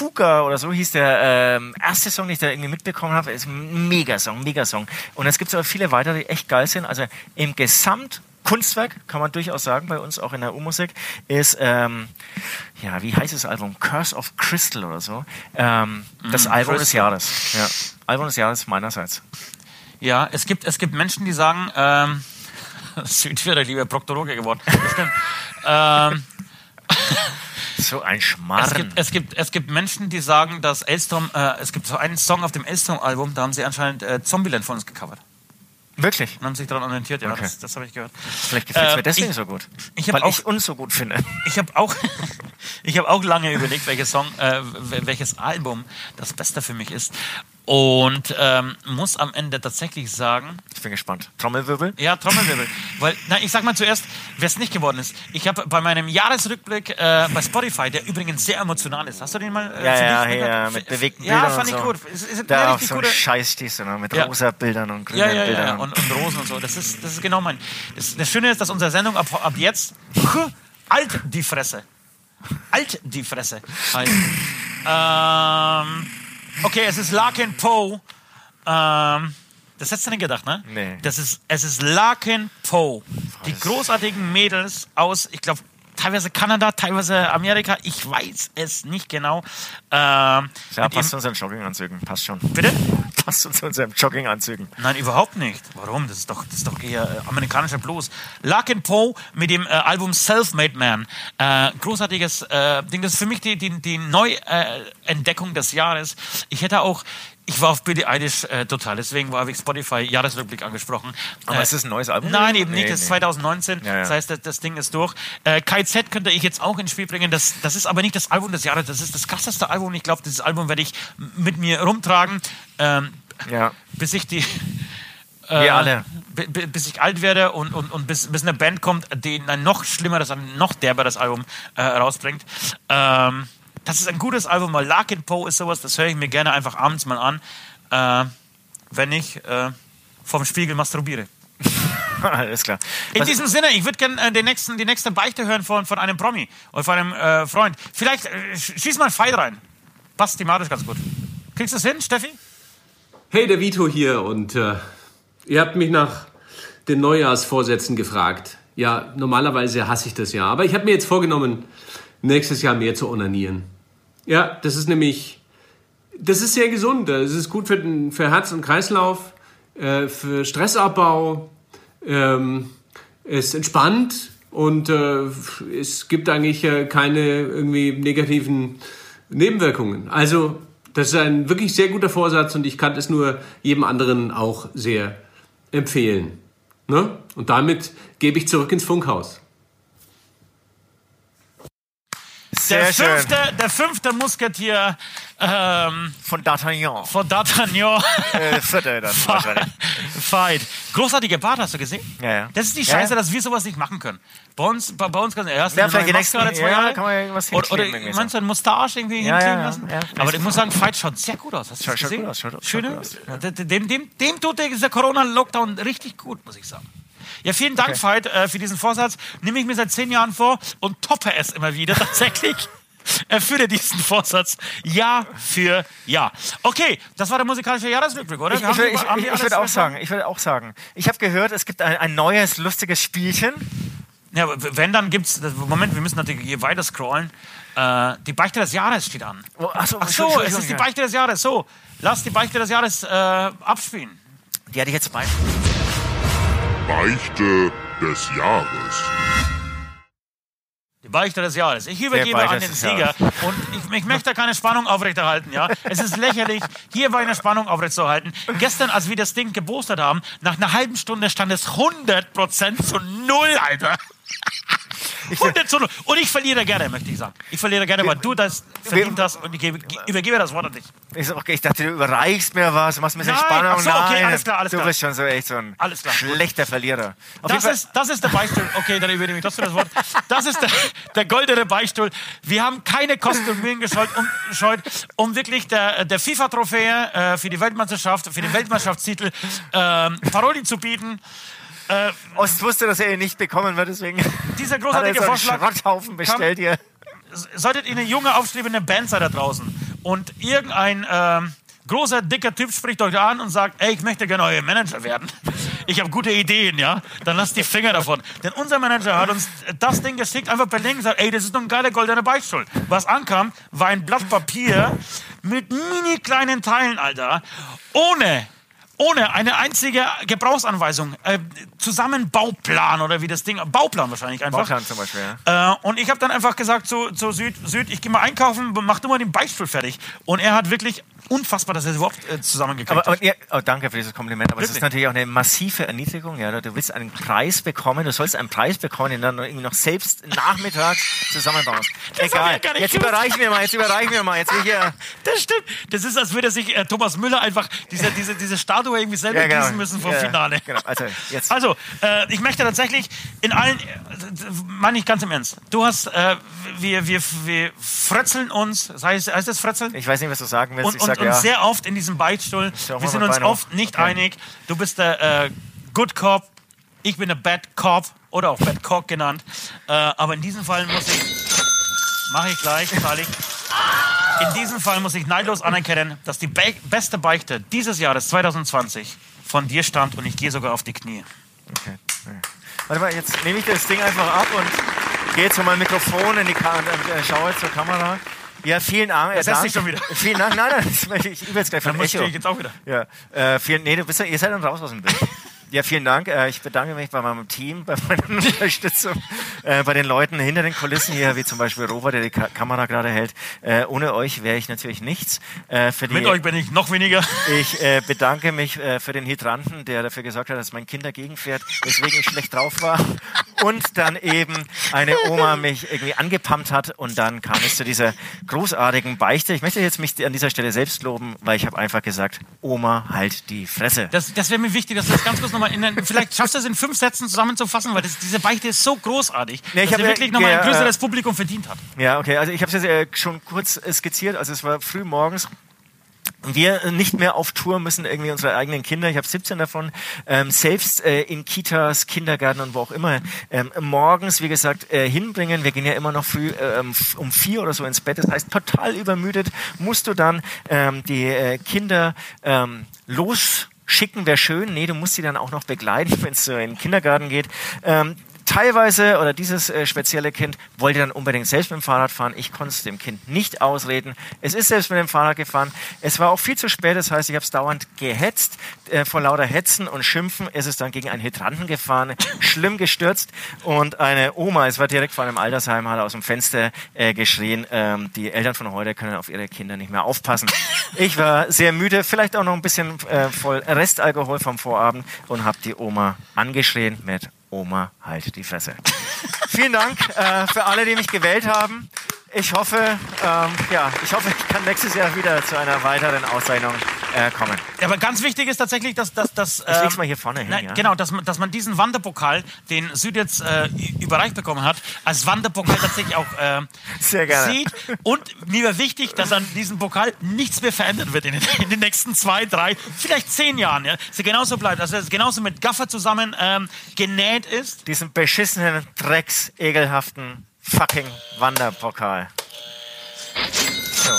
Tortuga oder so hieß der ähm, erste Song, den ich da irgendwie mitbekommen habe. Ist ein Megasong, Megasong. Und es gibt aber viele weitere, die echt geil sind. Also im Gesamt Kunstwerk, kann man durchaus sagen, bei uns auch in der U-Musik, ist, ähm, ja, wie heißt das Album? Curse of Crystal oder so. Ähm, das Album des Crystal. Jahres. Ja, Album des Jahres meinerseits. Ja, es gibt, es gibt Menschen, die sagen, ähm, Südwirder lieber Proktologe geworden. Ähm, So ein es, Schmarrn. gibt, es, gibt, es gibt Menschen, die sagen, dass Elstrom, äh, es gibt so einen Song auf dem Elstrom-Album, da haben sie anscheinend äh, Zombieland von uns gecovert Wirklich? und haben sich daran orientiert. Ja, Okay. das, das habe ich gehört. Vielleicht gefällt es Ähm, mir deswegen ich- so gut. ich hab weil auch- ich uns so gut finde. Ich habe auch, ich habe auch lange überlegt, welches Song, äh, wel- welches Album das Beste für mich ist. Und ähm, muss am Ende tatsächlich sagen, Ich bin gespannt. Trommelwirbel? ja, Trommelwirbel. Weil, na, ich sag mal zuerst, wer es nicht geworden ist. Ich habe bei meinem Jahresrückblick äh, bei Spotify, der übrigens sehr emotional ist. Hast du den mal? Äh, Ja, ja, dich ja, mit bewegten Ja, Bildern. fand und ich so. gut. Es eine da auf so einen Scheiß stehst du, ne? mit Ja. rosa Bildern und grünen Ja, ja, Bildern. ja, und, und Rosen und so. Das ist, das ist genau mein. Das, das Schöne ist, dass unsere Sendung ab, ab jetzt alt die Fresse. Alt die Fresse heißt. ähm, okay, es ist Larkin Poe. Ähm, das hättest du nicht gedacht, ne? Nee. Das ist, es ist Larkin Poe. Die großartigen Mädels aus, ich glaube, teilweise Kanada, teilweise Amerika, ich weiß es nicht genau. Ähm, ja, passt zu unseren Jogginganzügen. Passt schon. Bitte? Passt zu unseren Jogginganzügen. Nein, überhaupt nicht. Warum? Das ist doch, das ist doch eher äh, amerikanischer Blues. Larkin Poe mit dem äh, Album Self-Made Man. Äh, großartiges äh, Ding. Das ist für mich die, die, die Neuentdeckung des Jahres. Ich hätte auch, ich war auf Billie Eilish äh, total, deswegen war ich Spotify Jahresrückblick angesprochen. Aber Äh, ist das ein neues Album? Nein, eben nicht. Nee, das ist nee. 2019. Ja, ja. Das heißt, das, das Ding ist durch. Äh, KZ könnte ich jetzt auch ins Spiel bringen. Das, das ist aber nicht das Album des Jahres. Das ist das krasseste Album. Ich glaube, dieses Album werde ich mit mir rumtragen. Ähm, Ja, bis ich die. wir alle. bi- bi- Bis ich alt werde und, und, und bis, bis eine Band kommt, die ein noch schlimmeres, ein noch derberes Album äh, rausbringt. Ähm, das ist ein gutes Album, weil Larkin Poe ist sowas, das höre ich mir gerne einfach abends mal an, äh, wenn ich äh, vom Spiegel masturbiere. Alles klar. In Was- diesem Sinne, ich würde gerne äh, den nächsten, die nächste Beichte hören von, von einem Promi oder von einem äh, Freund. Vielleicht äh, sch- schieß mal einen Pfeil rein. Passt thematisch ganz gut. Kriegst du es hin, Steffi? Hey, der Vito hier und äh, ihr habt mich nach den Neujahrsvorsätzen gefragt. Ja, normalerweise hasse ich das ja, aber ich habe mir jetzt vorgenommen, nächstes Jahr mehr zu onanieren. Ja, das ist nämlich, das ist sehr gesund. Das ist gut für, den, für Herz und Kreislauf, äh, für Stressabbau. Ähm, es entspannt und äh, es gibt eigentlich äh, keine irgendwie negativen Nebenwirkungen. Also das ist ein wirklich sehr guter Vorsatz und ich kann es nur jedem anderen auch sehr empfehlen. Ne? Und damit gebe ich zurück ins Funkhaus. Sehr der, schön. fünfte, der fünfte Musketier ähm, Von D'Artagnan. von D'Artagnan. Äh, vierte dann wahrscheinlich. Fight. Großartige Bart hast du gesehen? Ja, ja. Das ist die Ja, Scheiße, ja. dass wir sowas nicht machen können. Bei uns, bei, bei uns kann ja, Ja, vielleicht die nächsten- alle zwei ja, Jahre? kann man irgendwas Oder, oder meinst so. du, ein Mustache irgendwie Ja, hinkleben ja, lassen? ja. Aber ich muss sagen, Fight schaut sehr gut aus. Hast du Schaut- gesehen? gut aus, schaut- schaut gut aus, ja. dem, dem, dem tut dieser Corona-Lockdown richtig gut, muss ich sagen. Ja, vielen Dank, Veit, äh, für diesen Vorsatz. Nehme ich mir seit zehn Jahren vor und toppe es immer wieder tatsächlich. Erfülle diesen Vorsatz Jahr für Jahr. Okay, das war der musikalische Jahresrückblick, oder? Ich, ich, ich, ich, würde auch sagen, ich würde auch sagen, ich habe gehört, es gibt ein, ein neues, lustiges Spielchen. Ja, wenn, dann gibt's. das- Moment, wir müssen natürlich hier weiter scrollen. Äh, die Beichte des Jahres steht an. Oh, ach so, Ach so, es ist die. Beichte des Jahres. So, lass die Beichte des Jahres äh, abspielen. Die hatte ich jetzt bei. Beichte des Jahres. Die Beichte des Jahres. Ich übergebe an den Sieger und ich, ich möchte keine Spannung aufrechterhalten. Ja, Es ist lächerlich, hier war eine Spannung aufrechtzuerhalten. Gestern, als wir das Ding gepostet haben, nach einer halben Stunde stand es 100% zu null, Alter. 100 zu null. Und ich verliere gerne, möchte ich sagen. Ich verliere gerne, weil du das verdient hast und ich gebe, übergebe das Wort an dich. Ich, so, okay, ich dachte, du überreichst mir was, machst mir so Spannung. ach so, okay, alles klar, alles du klar. bist schon so echt so ein schlechter Verlierer. Auf Das ist, das ist der Beistuhl. Okay, dann übernehme ich trotzdem das Wort. Das ist der, der goldene Beistuhl. Wir haben keine Kosten und Mühen gescheut, um, scheut, um wirklich der, der FIFA-Trophäe äh, für die Weltmeisterschaft, für den Weltmeisterschaftstitel ähm, Paroli zu bieten. Fall, Ost wusste, dass er ihn nicht bekommen wird, deswegen Dieser hat er großartige so einen. Schrotthaufen bestellt hier. solltet ihr eine junge, aufstrebende Band seid da draußen und irgendein ähm, großer, dicker Typ spricht euch an und sagt, ey, ich möchte gerne euer Manager werden. Ich habe gute Ideen, ja? Dann lasst die Finger davon. Denn unser Manager hat uns das Ding geschickt, einfach per Link und gesagt, ey, das ist doch ein geiler goldener Beichtstuhl. Was ankam, war ein Blatt Papier mit mini kleinen Teilen, Alter. Ohne ohne eine einzige Gebrauchsanweisung, äh, Zusammenbauplan oder wie das Ding, Bauplan wahrscheinlich einfach. Bauplan zum Beispiel, ja. Äh, und ich habe dann einfach gesagt zu, zu Süd, Süd, ich gehe mal einkaufen, mach du mal den Beichtstuhl fertig. Und er hat wirklich unfassbar, dass er es überhaupt äh, zusammengekriegt Aber, hat. aber ja, oh, danke für dieses Kompliment. Aber es ist natürlich auch eine massive Erniedrigung. Ja, du willst einen Preis bekommen, du sollst einen Preis bekommen, den dann noch irgendwie noch selbst nachmittags ich Egal. ja jetzt überreichen wir mal, jetzt überreichen wir mal. Jetzt will ich. Das stimmt. Das ist, als würde sich äh, Thomas Müller einfach diese, diese, diese Statue irgendwie selber Ja, genau. gießen müssen vom Ja, Finale. genau. Also, jetzt. Also, äh, ich möchte tatsächlich in allen, äh, meine ich ganz im Ernst, du hast, äh, wir, wir, wir frötzeln uns, das heißt, heißt das frötzeln? Ich weiß nicht, was du sagen willst. und, ich und, sag und ja. sehr oft in diesem Beichtstuhl. Wir sind uns Bein auf. oft nicht Okay. einig. Du bist der äh, Good Cop, ich bin der Bad Cop oder auch Bad Cock genannt. Äh, aber in diesem Fall muss ich, mache ich gleich, zahle ich. In diesem Fall muss ich neidlos anerkennen, dass die be beste Beichte dieses Jahres 2020 von dir stammt und ich gehe sogar auf die Knie. Okay. Warte mal, jetzt nehme ich das Ding einfach ab und gehe zu meinem Mikrofon in die Ka und äh, schaue zur Kamera. Ja, vielen Dank. Das lässt sich schon wieder. Vielen Dank. Nein, nein, ich übe jetzt gleich Dann von muss Echo. ich jetzt auch wieder. Ja, äh, vielen, nee, du bist ja, ihr seid dann raus aus dem Bild. Ja, vielen Dank. Äh, ich bedanke mich bei meinem Team, bei meiner Unterstützung, äh, bei den Leuten hinter den Kulissen hier, wie zum Beispiel Robert, der die Ka Kamera gerade hält. Äh, ohne euch wäre ich natürlich nichts. Die, Mit euch bin ich noch weniger. ich bedanke mich für den Hydranten, der dafür gesorgt hat, dass mein Kind dagegen fährt, weswegen ich schlecht drauf war. Und dann eben eine Oma mich irgendwie angepumpt hat und dann kam es zu dieser großartigen Beichte. Ich möchte jetzt mich an dieser Stelle selbst loben, weil ich habe einfach gesagt, Oma, halt die Fresse. Das, das wäre mir wichtig, dass du das ganz kurz nochmal vielleicht schaffst du es in fünf Sätzen zusammenzufassen, weil das, diese Beichte ist so großartig, Ja, ich dass hab er ja- wirklich nochmal ja, ein größeres Publikum verdient hat. Ja, okay, also ich habe es jetzt äh, schon kurz äh, skizziert, also es war früh morgens. Wir äh, nicht mehr auf Tour müssen irgendwie unsere eigenen Kinder, ich habe 17 davon, ähm, selbst äh, in Kitas, Kindergärten und wo auch immer, ähm, morgens, wie gesagt, äh, hinbringen. Wir gehen ja immer noch früh ähm, um vier oder so ins Bett. Das heißt, total übermüdet musst du dann ähm, die äh, Kinder ähm, los schicken wäre schön. Nee, du musst sie dann auch noch begleiten, wenn es so in den Kindergarten geht. Ähm, teilweise, oder dieses äh, spezielle Kind wollte dann unbedingt selbst mit dem Fahrrad fahren. Ich konnte es dem Kind nicht ausreden. Es ist selbst mit dem Fahrrad gefahren. Es war auch viel zu spät, das heißt, ich habe es dauernd gehetzt. Äh, vor lauter Hetzen und Schimpfen ist es dann gegen einen Hydranten gefahren, schlimm gestürzt. Und eine Oma, es war direkt vor einem Altersheim, hat aus dem Fenster äh, geschrien, ähm, die Eltern von heute können auf ihre Kinder nicht mehr aufpassen. Ich war sehr müde, vielleicht auch noch ein bisschen äh, voll Restalkohol vom Vorabend und habe die Oma angeschrien mit Oma, halt die Fresse. Vielen Dank äh, für alle, die mich gewählt haben. Ich hoffe, ähm, ja, ich hoffe, ich kann nächstes Jahr wieder zu einer weiteren Auszeichnung äh, kommen. Ja, aber ganz wichtig ist tatsächlich, dass, dass, dass Ich leg's ähm, mal hier vorne hin. Nein, ja. Genau, dass man, dass man diesen Wanderpokal, den Süd jetzt äh, überreicht bekommen hat, als Wanderpokal tatsächlich auch äh, Sehr gerne. sieht. Und mir wäre wichtig, dass an diesem Pokal nichts mehr verändert wird in den, in den nächsten zwei, drei, vielleicht zehn Jahren. Ja? Dass er genauso bleibt, dass er genauso mit Gaffer zusammen ähm, genäht ist. Diesen beschissenen, drecks, ekelhaften, fucking Wanderpokal. So.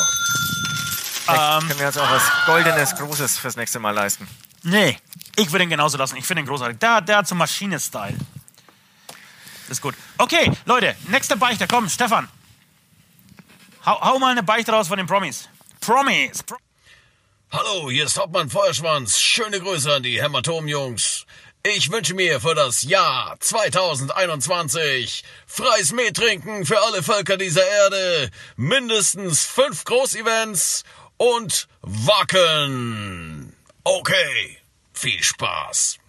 Ähm. können wir uns auch was Goldenes, Großes fürs nächste Mal leisten. Nee, ich würde ihn genauso lassen. Ich finde ihn großartig. Der, der hat so Maschine-Style. Das ist gut. Okay, Leute, nächster Beichte. Komm, Stefan. Hau, hau mal eine Beichte raus von den Promis. Promis. Pro Hallo, hier ist Hauptmann Feuerschwanz. Schöne Grüße an die Hämatom-Jungs. Ich wünsche mir für das Jahr 2021 freies Mehtrinken für alle Völker dieser Erde, mindestens fünf Großevents und Wacken. Okay, viel Spaß.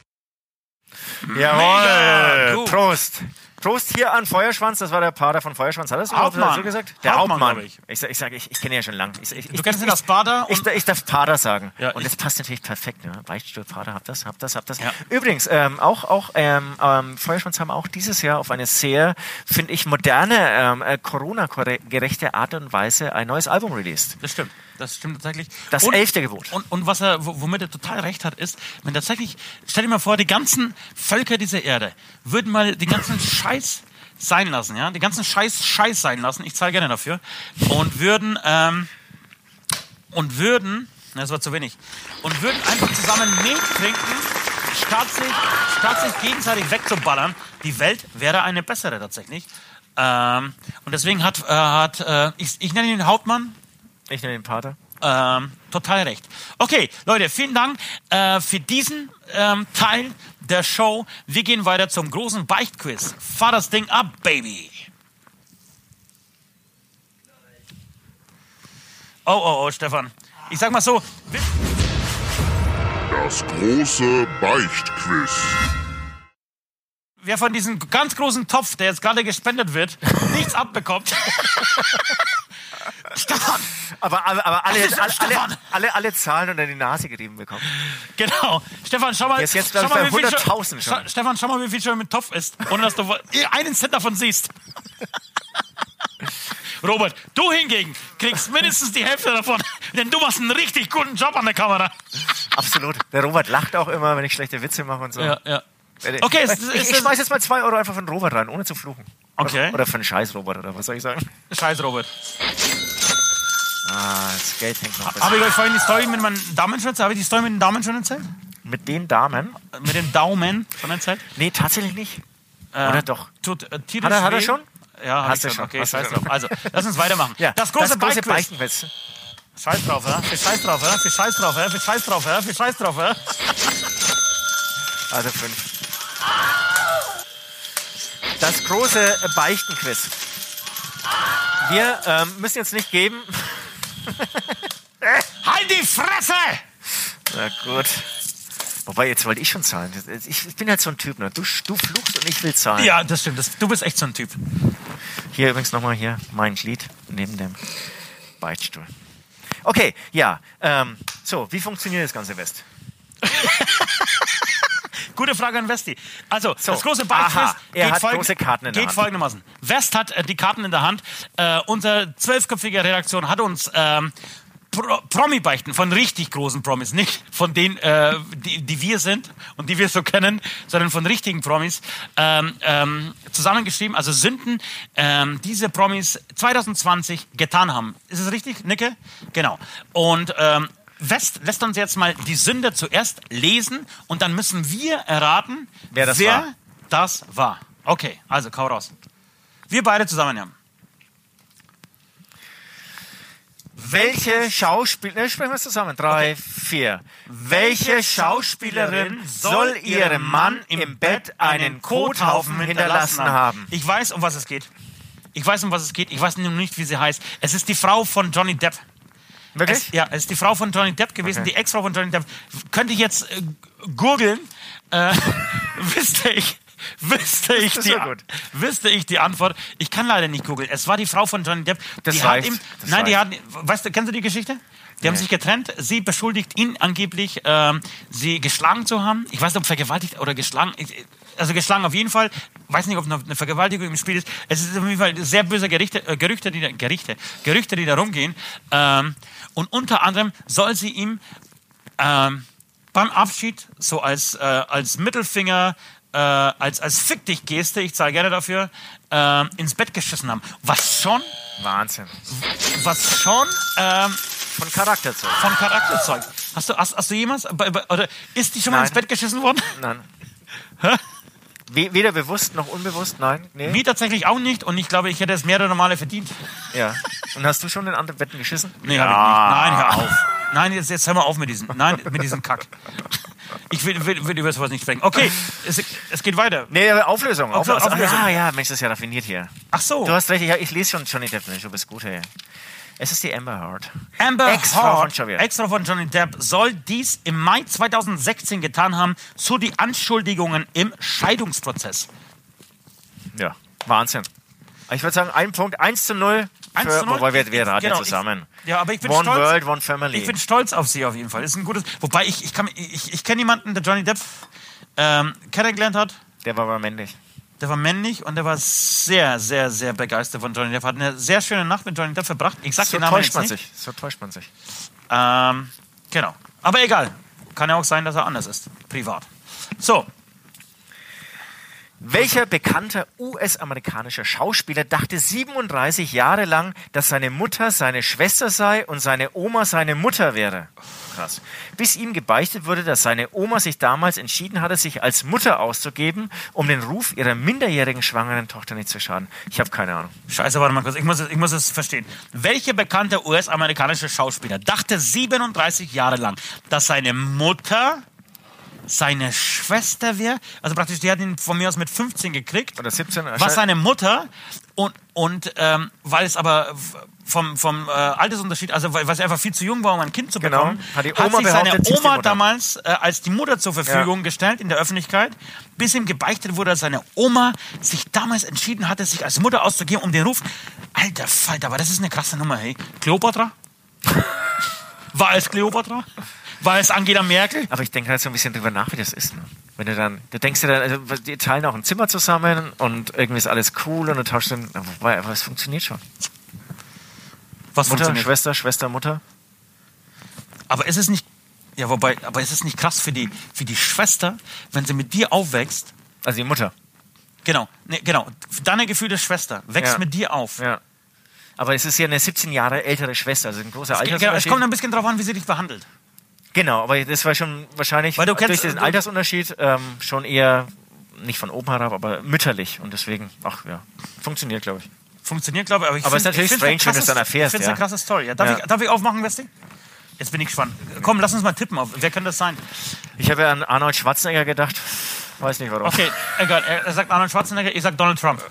Jawohl. Prost. Prost hier an Feuerschwanz, das war der Pater von Feuerschwanz. Hat er das Hauptmann. so gesagt? Der Hauptmann, Hauptmann. glaub ich. Ich, sag- ich sage, ich, ich kenne ihn ja schon lange. Ich, ich, Du kennst ihn als Pater Ich, und- ich, ich darf Pater sagen. Ja, und ich- das passt natürlich perfekt. Ne? Beichtstuhl, Pater, hab das, hab das, hab das. Ja. Übrigens, ähm, auch, auch ähm, ähm, Feuerschwanz haben auch dieses Jahr auf eine sehr, finde ich, moderne, ähm, äh, Corona-gerechte Art und Weise ein neues Album released. Das stimmt. Das stimmt tatsächlich. Das elfte Gebot. Und, und was er, wo- womit er total recht hat, ist, wenn tatsächlich, stell dir mal vor, die ganzen Völker dieser Erde würden mal den ganzen Scheiß sein lassen, ja, den ganzen Scheiß Scheiß sein lassen. Ich zahle gerne dafür und würden ähm, und würden, das war zu wenig, und würden einfach zusammen Milch trinken, statt sich, statt sich gegenseitig wegzuballern. Die Welt wäre eine bessere tatsächlich. Ähm, und deswegen hat, äh, hat äh, ich, ich nenne ihn den Hauptmann, Ich nenne den Pater. ähm, total recht. Okay, Leute, vielen Dank äh, für diesen ähm, Teil der Show. Wir gehen weiter zum großen Beichtquiz. Fahr das Ding ab, Baby. Oh, oh, oh, Stefan. Ich sag mal so, Das große Beichtquiz. wer von diesem ganz großen Topf, der jetzt gerade gespendet wird, nichts abbekommt. Stefan, Aber, aber, aber alle, alle, alle, alle, alle Zahlen unter die Nase gerieben bekommen. genau. Stefan, schau mal. Der ist jetzt, schau mal, bei wie viel 100.000 schon. Stefan, schau mal, wie viel schon mit Topf ist, ohne dass du einen Cent davon siehst. Robert, du hingegen kriegst mindestens die Hälfte davon, denn du machst einen richtig guten Job an der Kamera. Absolut. Der Robert lacht auch immer, wenn ich schlechte Witze mache und so. ja. Äh, Okay, es- ich, ich schmeiß jetzt mal zwei Euro einfach von Robert rein, ohne zu fluchen. Okay. Oder von Scheiß Robert, oder was soll ich sagen? Scheiß, Robert. Ah, das Geld hängt noch Habe ich besser. euch vorhin die Story mit meinen Daumen schon erzählt? Habe ich die Story mit den Daumen schon erzählt? Mit den Damen? Mit den Daumen schon erzählt? Nee, tatsächlich nicht. Äh, Oder doch? Tut, äh, Hat er- hat er schon? Ja, Hast hast du du schon, Okay, scheiß schon. drauf. Also, lass uns weitermachen. Ja, das große, Beichtquiz. Beichtquiz. Scheiß drauf, ja? Für Scheiß drauf, ja? Für Scheiß drauf, ja? Für Scheiß drauf, ja? Für Scheiß drauf, ja? Also fünf. Das große Beichtenquiz. Wir ähm, müssen jetzt nicht geben. Halt die Fresse! Na gut. Wobei, jetzt wollte ich schon zahlen. Ich bin halt so ein Typ. Ne? Du, du fluchst und ich will zahlen. Ja, das stimmt. Das, du bist echt so ein Typ. Hier übrigens nochmal hier mein Glied neben dem Beichtstuhl. Okay, ja. Ähm, so, wie funktioniert das ganze West? Gute Frage an Westi. Also, So. das große er geht, hat folgend- große Karten in der geht folgendermaßen. West hat äh, die Karten in der Hand. Äh, unsere zwölfköpfige Redaktion hat uns ähm, Pro Promi-Beichten von richtig großen Promis, nicht von denen, äh, die, die wir sind und die wir so kennen, sondern von richtigen Promis ähm, ähm, zusammengeschrieben, also Sünden, ähm, diese Promis 2020 getan haben. Ist es richtig, Nicke? Genau. Und ähm, West lässt uns jetzt mal die Sünde zuerst lesen und dann müssen wir erraten, Wer das war. das war. Okay, also kau raus. Wir beide zusammen, ja. Welche Schauspielerin, sprechen wir zusammen, drei, vier. Welche Schauspielerin soll ihrem Mann im Bett einen Kothaufen hinterlassen haben? Ich weiß, um was es geht. Ich weiß, um was es geht. Ich weiß nur nicht, wie sie heißt. Es ist die Frau von Johnny Depp. Wirklich? Es, ja, es ist die Frau von Johnny Depp gewesen, Okay. die Ex-Frau von Johnny Depp. Könnte ich jetzt äh, googeln, äh, wüsste ich, wüsste ich, die, wüsste ich die Antwort. Ich kann leider nicht googeln. Es war die Frau von Johnny Depp. Das die reicht. Hat ihm, nein, die hat, reicht. weißt du, kennst du die Geschichte? Die haben sich getrennt. Sie beschuldigt ihn angeblich, ähm, sie geschlagen zu haben. Ich weiß nicht, ob vergewaltigt oder geschlagen. Also geschlagen auf jeden Fall. Weiß nicht, ob eine Vergewaltigung im Spiel ist. Es ist auf jeden Fall sehr böse Gerichte, äh, Gerüchte, die da, Gerichte, Gerüchte, die da rumgehen. Ähm, und unter anderem soll sie ihm ähm, beim Abschied so als, äh, als Mittelfinger, äh, als, als Fick dich Geste, ich zahle gerne dafür, ähm, ins Bett geschissen haben. Was schon, Wahnsinn. was schon ähm, Von Charakterzug. von Charakter zeugt. Hast du, hast, hast du jemals, oder ist die schon mal Nein. ins Bett geschissen worden? Nein. We weder bewusst noch unbewusst, nein. Nee. Mir tatsächlich auch nicht und ich glaube, ich hätte es mehrere Male verdient. Ja. Und hast du schon in anderen Betten geschissen? Nee, hab ich nicht. Nein, hör auf. Nein, jetzt, jetzt hör mal auf mit diesem, nein, mit diesem Kack. Ich will, will, will über sowas nicht sprechen. Okay, es, es geht weiter. Nee, Auflösung. Auflö- Auflösung. Auflösung. Ja, ja, Mensch, das ist ja raffiniert hier. Ach so. Du hast recht, ich, ich lese schon Johnny Depp, du bist gut, hey. Es ist die Amber Heard. Amber von Heard, Johnny Depp. Ex-Frau von Johnny Depp, soll dies im Mai 2016 getan haben zu die Anschuldigungen im Scheidungsprozess. Ja, Wahnsinn. Ich würde sagen, ein Punkt, 1 zu 0. 1 für, zu 0. Wobei wir, wir raten Genau, zusammen. Ich, ja, aber ich bin one stolz. World, One Family. Ich bin stolz auf sie auf jeden Fall. Ist ein gutes. Wobei ich, ich, kann- ich, ich kenne jemanden, der Johnny Depp ähm, kennengelernt hat. Der war aber männlich. Der war männlich und der war sehr, sehr, sehr begeistert von Johnny Depp. Hat eine sehr schöne Nacht mit Johnny Depp verbracht. Ich sag So den Namen täuscht man nicht. sich. So täuscht man sich. Ähm, genau. Aber egal. Kann ja auch sein, dass er anders ist. Privat. So. Welcher bekannter US-amerikanischer Schauspieler dachte 37 Jahre lang, dass seine Mutter seine Schwester sei und seine Oma seine Mutter wäre? Krass. Bis ihm gebeichtet wurde, dass seine Oma sich damals entschieden hatte, sich als Mutter auszugeben, um den Ruf ihrer minderjährigen schwangeren Tochter nicht zu schaden. Ich habe keine Ahnung. Scheiße, warte mal kurz. Ich muss, es- ich muss es verstehen. Welcher bekannte US-amerikanische Schauspieler dachte 37 Jahre lang, dass seine Mutter seine Schwester wäre? Also praktisch, die hat ihn von mir aus mit 15 gekriegt. Oder 17. war seine Mutter und, und ähm, weil es aber vom, vom äh, Altersunterschied, also weil, weil sie einfach viel zu jung war, um ein Kind zu Genau. bekommen, Hat die Oma sich seine Oma damals äh, als die Mutter zur Verfügung gestellt in der Öffentlichkeit, bis ihm gebeichtet wurde, dass seine Oma sich damals entschieden hatte, sich als Mutter auszugeben, um den Ruf. Alter Falter, aber das ist eine krasse Nummer, hey. Kleopatra? War es Kleopatra? War es Angela Merkel? Aber ich denke halt so ein bisschen drüber nach, wie das ist. Ne? Wenn du dann, du denkst dir dann, also, die teilen auch ein Zimmer zusammen und irgendwie ist alles cool und du tauschst dann, aber aber es funktioniert schon. Was Mutter? Schwester, Schwester, Mutter. Aber ist es nicht, ja, wobei, aber ist es nicht krass für die, für die Schwester, wenn sie mit dir aufwächst? Also die Mutter. Genau, ne, genau. Deine gefühlte Schwester wächst Ja. mit dir auf. Ja. Aber es ist ja eine 17 Jahre ältere Schwester, also ein großer Genau, es kommt ein bisschen drauf an, wie sie dich behandelt. Genau, aber das war schon wahrscheinlich Weil du kennst- durch diesen du- Altersunterschied ähm, schon eher, nicht von oben herab, aber mütterlich. Und deswegen, ach ja, funktioniert, glaube ich. Funktioniert, glaube ich. Aber, ich Aber es ist natürlich strange, eine wenn du es dann erfährst, Ich finde es ja. eine krasse Story. Ja, darf, Ja. ich, darf ich aufmachen, Westi? Jetzt bin ich gespannt. Komm, lass uns mal tippen. Auf. Wer könnte das sein? Ich habe ja an Arnold Schwarzenegger gedacht. Weiß nicht warum. Okay, egal. Er, er sagt Arnold Schwarzenegger, ich sag Donald Trump.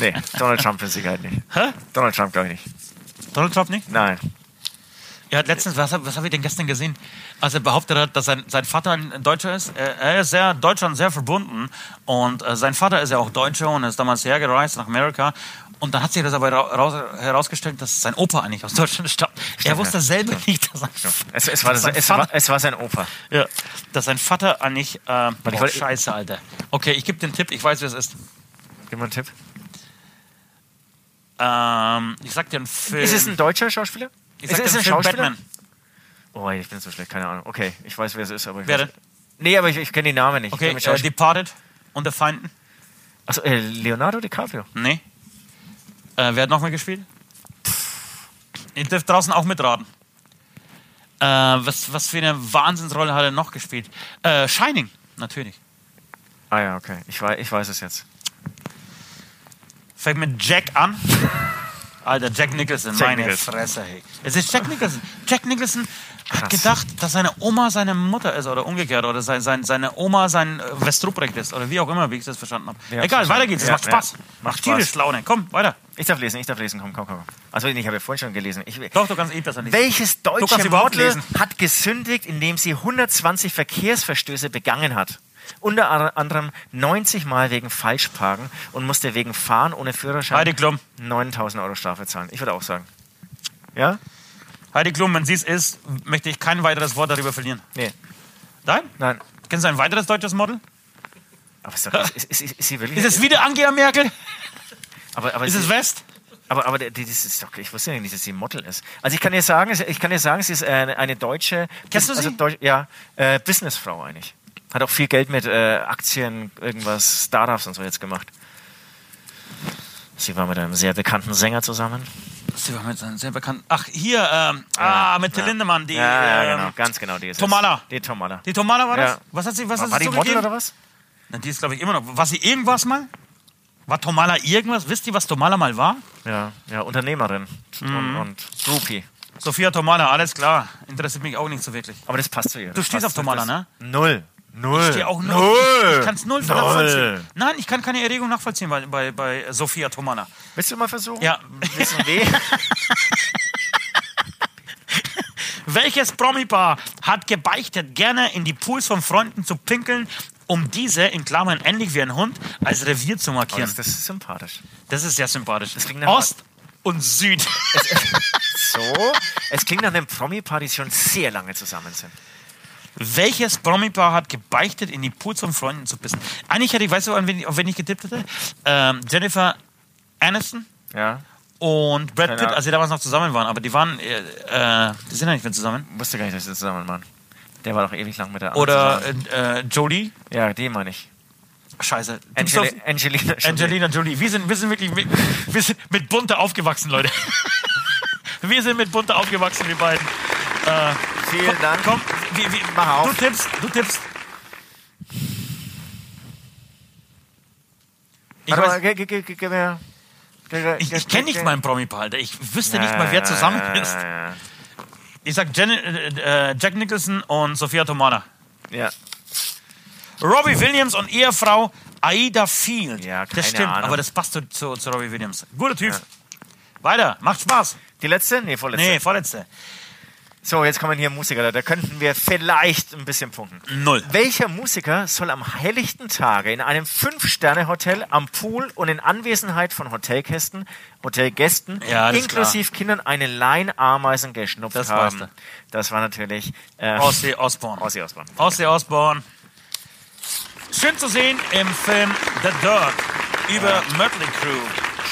Nee, Donald Trump mit Sicherheit nicht. Hä? Donald Trump glaube ich nicht. Donald Trump nicht? Nein. Er hat letztens, was, was habe ich denn gestern gesehen? Als er behauptet hat, dass sein, sein Vater ein Deutscher ist. Er, er ist sehr Deutschland sehr verbunden. Und äh, sein Vater ist ja auch Deutscher und ist damals hergereist nach Amerika. Und dann hat sich das aber raus, herausgestellt, dass sein Opa eigentlich aus Deutschland stammt. er wusste ja. selber nicht, dass sein, Es, es, war, dass sein es, war, es war sein Opa. ja, dass sein Vater eigentlich. Äh, wollte- Scheiße, Alter. Okay, ich gebe den Tipp, ich weiß, wer es ist. Gib mal einen Tipp. Ähm, ich sag dir einen Film. Ist es ein deutscher Schauspieler? Ich ist sag dir ein Film Schauspieler? Batman. Oh, ich bin so schlecht, keine Ahnung. Okay, ich weiß, wer es ist, aber ich Wer weiß, denn? Nee, aber ich, ich kenne den Namen nicht. Okay, Ich äh, Departed und der Feinden. Achso, äh, Leonardo DiCaprio. Nee. Äh, wer hat noch mal gespielt? Ihr dürft draußen auch mitraten. Äh, was, was für eine Wahnsinnsrolle hat er noch gespielt? Äh, Shining, natürlich. Ah ja, okay. Ich weiß, ich weiß es jetzt. Fängt mit Jack an. Alter, Jack Nicholson, Jack meine Nicholson. Fresse, hey. Es ist Jack Nicholson. Jack Nicholson hat Krass. gedacht, dass seine Oma seine Mutter ist oder umgekehrt oder sein, sein, seine Oma sein äh, West Ruprecht ist oder wie auch immer, wie ich das verstanden habe. Ja, Egal, weiter geht's. Es Ja, macht Spaß. ja. Macht tierisch Spaß. Laune. Komm, weiter. Ich darf lesen, ich darf lesen. Komm, komm, komm. Also ich habe ja vorhin schon gelesen. Ich, Doch, du kannst eh besser lesen. welches deutsche Model lesen. hat gesündigt, indem sie 120 Verkehrsverstöße begangen hat? Unter anderem 90 Mal wegen Falschparken und musste wegen Fahren ohne Führerschein Heidi Klum. 9000 Euro Strafe zahlen. Ich würde auch sagen. Ja? Heidi Klum, wenn sie es ist, möchte ich kein weiteres Wort darüber verlieren. Nee. Nein? Nein. Kennst du ein weiteres deutsches Model? Aber ist, doch, ist, ist, ist, sie wirklich. Ist es wieder Angela Merkel? aber, aber Ist es sie- West? Aber, aber die- das ist doch, ich wusste ja nicht, dass sie ein Model ist. Also ich kann dir sagen, ich kann dir sagen, sie ist eine, eine deutsche, Kennst du also sie? Deutsch, ja, äh, Businessfrau eigentlich. Hat auch viel Geld mit äh, Aktien, irgendwas, Startups und so jetzt gemacht. Sie war mit einem sehr bekannten Sänger zusammen. Sie war mit einem sehr bekannten. Ach, hier, ähm, ah, mit Till ja. Lindemann, die. ja, ja, ähm, genau, ganz genau, die ist. Tomala. Die Tomala. Die Tomala war das? Ja. Was hat sie, was War, hat war sie die Model oder was? Na, die ist, glaube ich, immer noch. War sie irgendwas mal? War Tomala irgendwas? Wisst ihr, was Tomala mal war? Ja, ja, Unternehmerin Mhm. und, und Groupie. Sophia Tomala, alles klar. Interessiert mich auch nicht so wirklich. Aber das passt zu ihr. Du Das stehst auf Tomala, ne? Null. Null. Ich stehe auch null. Null. Ich kann es null nachvollziehen. Nein, ich kann keine Erregung nachvollziehen bei, bei, bei Sophia Tomala. Willst du mal versuchen? Ja. Wissen weh? Welches Promi-Paar hat gebeichtet, gerne in die Pools von Freunden zu pinkeln, um diese, in Klammern ähnlich wie ein Hund, als Revier zu Oh, markieren? das, das ist sympathisch. Das ist sehr sympathisch. Ost und Süd. So, es klingt nach einem Promi-Paar, die schon sehr lange zusammen sind. Welches Promi-Paar hat gebeichtet, in die Pools von Freunden zu pissen? Eigentlich hätte ich, weißt du, an wen, ich- auf wen ich getippt hätte? Ähm, Jennifer Aniston Ja, und Brad Keine Pitt, als sie damals noch zusammen waren. Aber die waren, äh, äh, die sind ja nicht mehr zusammen. wusste gar nicht, dass sie zusammen waren. Der war doch ewig lang mit der anderen Oder äh, äh, Jolie. Ja, die meine ich. Scheiße. Auf- Angelina Jolie. Angelina Jolie. Wir sind, wir sind wirklich mit, wir sind mit bunter aufgewachsen, Leute. wir sind mit bunter aufgewachsen, wir beiden. Vielen Dank. Komm, wie, wie, Mach auf. du tippst, du tippst. Ich, mal, ich, ich kenne nicht meinen Promi-Paar, Alter. Ich wüsste nicht mal, wer zusammen ist. Ja, ja, Ich sag Jen, äh, äh, Jack Nicholson und Sophia Tomala. ja. Robbie Williams und Ehefrau Aida Field. Ja, keine das stimmt, Ahnung. aber das passt zu, zu, zu Robbie Williams. Guter Typ. Weiter, macht Spaß. Die letzte? Nee, vorletzte. Nee, vorletzte. So, jetzt kommen hier Musiker. Da könnten wir vielleicht ein bisschen punkten. Null. Welcher Musiker soll am helllichten Tage in einem Fünf-Sterne-Hotel am Pool und in Anwesenheit von Hotelgästen, Hotelgästen Ja, inklusive Kindern eine Leinameisen geschnupft Das haben? weißt Das war natürlich äh, Ozzy Osbourne. Ozzy Osbourne. Ozzy Osbourne. Schön zu sehen im Film The Dirt über Mötley Crüe.